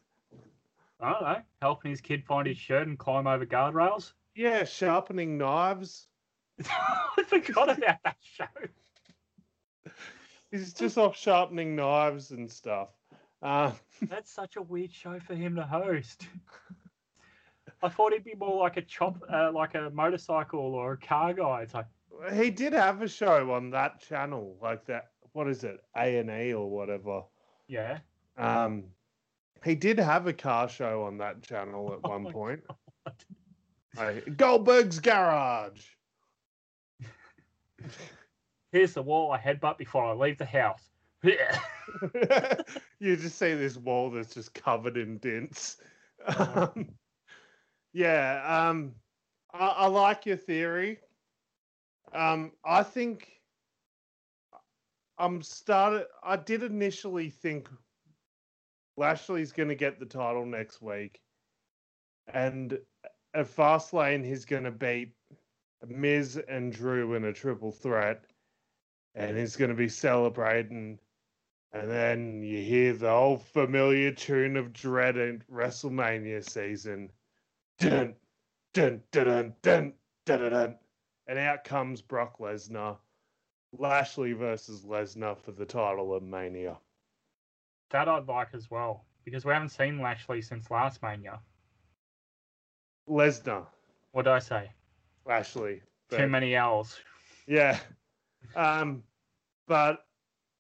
Speaker 1: I don't know, helping his kid find his shirt and climb over guardrails.
Speaker 2: Yeah, sharpening knives.
Speaker 1: I forgot about that show.
Speaker 2: He's just off sharpening knives and stuff. Uh,
Speaker 1: That's such a weird show for him to host. I thought he'd be more like a chop, uh, like a motorcycle or a car guy. It's like,
Speaker 2: he did have a show on that channel, like that. What is it, A and E or whatever?
Speaker 1: yeah,
Speaker 2: Um, he did have a car show on that channel at
Speaker 1: Oh
Speaker 2: one point. Like, Goldberg's Garage.
Speaker 1: here's the wall I headbutt before I leave the house.
Speaker 2: You just see this wall that's just covered in dents.
Speaker 1: Uh-huh.
Speaker 2: Um, yeah, um, I, I like your theory. Um, I think I'm started. I did initially think Lashley's going to get the title next week, and at Fastlane he's going to beat Miz and Drew in a triple threat, and he's going to be celebrating. And then you hear the old familiar tune of Dread at WrestleMania season. Dun, dun, dun, dun, dun, dun, dun, dun. And out comes Brock Lesnar. Lashley versus Lesnar for the title of Mania.
Speaker 1: That I'd like as well because we haven't seen Lashley since last Mania.
Speaker 2: Lesnar,
Speaker 1: What did I say?
Speaker 2: Lashley.
Speaker 1: Too many L's.
Speaker 2: Yeah. Um, but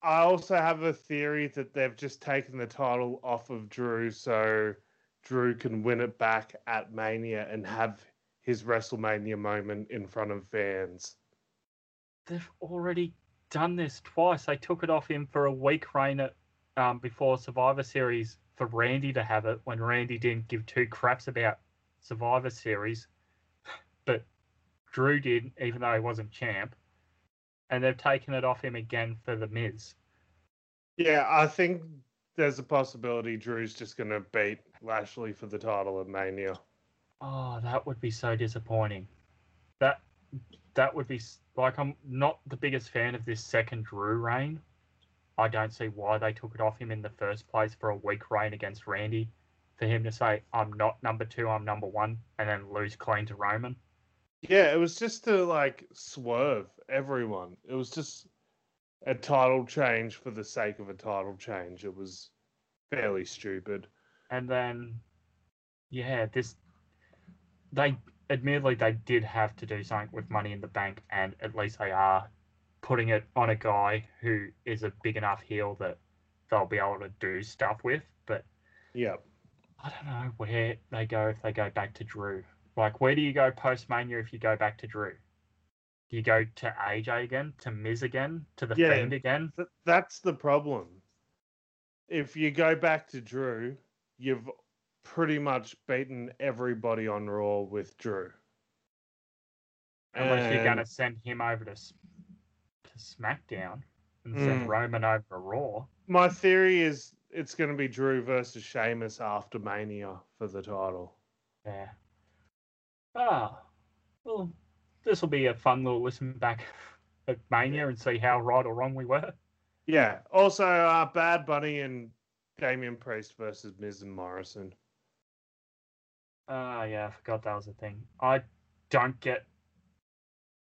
Speaker 2: I also have a theory that they've just taken the title off of Drew so Drew can win it back at Mania and have his WrestleMania moment in front of fans.
Speaker 1: they've already done this twice. They took it off him for a week reign at, um, before Survivor Series for Randy to have it when Randy didn't give two craps about Survivor Series, but Drew did, even though he wasn't champ. And they've taken it off him again for The Miz.
Speaker 2: Yeah, I think there's a possibility Drew's just going to beat Lashley for the title at Mania.
Speaker 1: Oh, that would be so disappointing. That that would be like I'm not the biggest fan of this second Drew reign. I don't see why they took it off him in the first place for a weak reign against Randy. For him to say, I'm not number two, I'm number one, and then lose clean to Roman.
Speaker 2: Yeah, it was just to like swerve everyone. It was just a title change for the sake of a title change. It was fairly stupid.
Speaker 1: And then, yeah, this they admittedly they did have to do something with Money in the Bank, and at least they are putting it on a guy who is a big enough heel that they'll be able to do stuff with. But
Speaker 2: yeah,
Speaker 1: I don't know where they go if they go back to Drew. Like, where do you go post Mania if you go back to Drew? Do you go to AJ again, to Miz again, to the yeah, Fiend again?
Speaker 2: Th- that's the problem. If you go back to Drew, you've pretty much beaten everybody on Raw with Drew.
Speaker 1: Unless and... you're going to send him over to, to SmackDown and mm. Roman over Raw.
Speaker 2: My theory is it's going to be Drew versus Sheamus after Mania for the title.
Speaker 1: Yeah. Ah, well, this will be a fun little listen back at Mania and see how right or wrong we were.
Speaker 2: Yeah. Also, uh, Bad Bunny and Damian Priest versus Miz and Morrison.
Speaker 1: Ah, uh, yeah, I forgot that was a thing. I don't get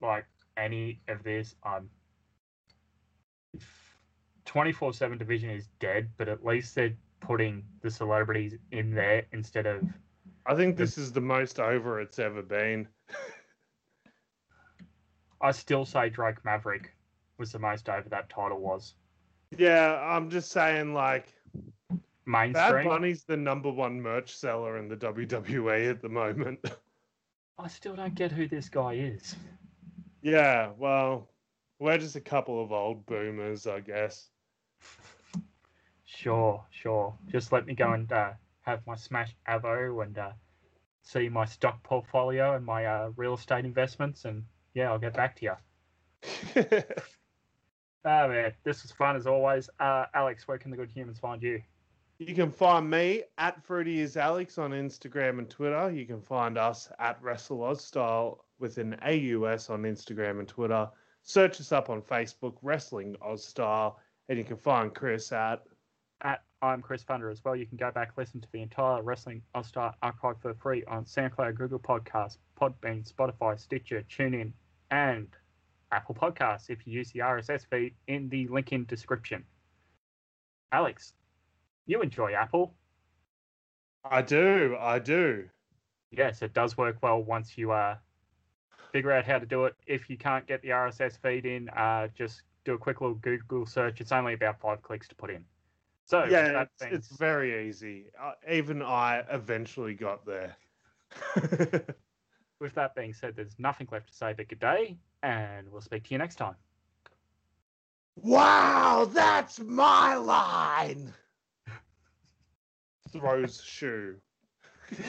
Speaker 1: like any of this. I'm 24 7 division is dead, but at least they're putting the celebrities in there instead of.
Speaker 2: I think this the, is the most over it's ever been.
Speaker 1: I still say Drake Maverick was the most over that title was.
Speaker 2: Yeah, I'm just saying, like,
Speaker 1: mainstream.
Speaker 2: Bad Bunny's the number one merch seller in the WWE at the moment.
Speaker 1: I still don't get who this guy is.
Speaker 2: Yeah, well, we're just a couple of old boomers, I guess.
Speaker 1: Sure, sure. Just let me go and uh, have my Smash Avo and uh, see my stock portfolio and my uh, real estate investments, and yeah, I'll get back to you. ah, man, this was fun as always. Uh, Alex, where can the good humans find you?
Speaker 2: You can find me at Fruity is Alex on Instagram and Twitter. You can find us at Wrestle Style with an AUS on Instagram and Twitter. Search us up on Facebook, Wrestling Aus Style, and you can find Chris at
Speaker 1: at I'm Chris Funder as well. You can go back listen to the entire Wrestling Aus Style archive for free on SoundCloud, Google Podcasts, Podbean, Spotify, Stitcher, TuneIn, and Apple Podcasts if you use the RSS feed in the link in description. Alex, you enjoy Apple.
Speaker 2: I do. I do.
Speaker 1: Yes, it does work well once you uh, figure out how to do it. If you can't get the RSS feed in, uh, just do a quick little Google search. It's only about five clicks to put in. So
Speaker 2: yeah, it's, it's, very easy. Uh, even I eventually got there.
Speaker 1: with that being said, there's nothing left to say but good day, and we'll speak to you next time.
Speaker 2: Wow, that's my line throws shoe.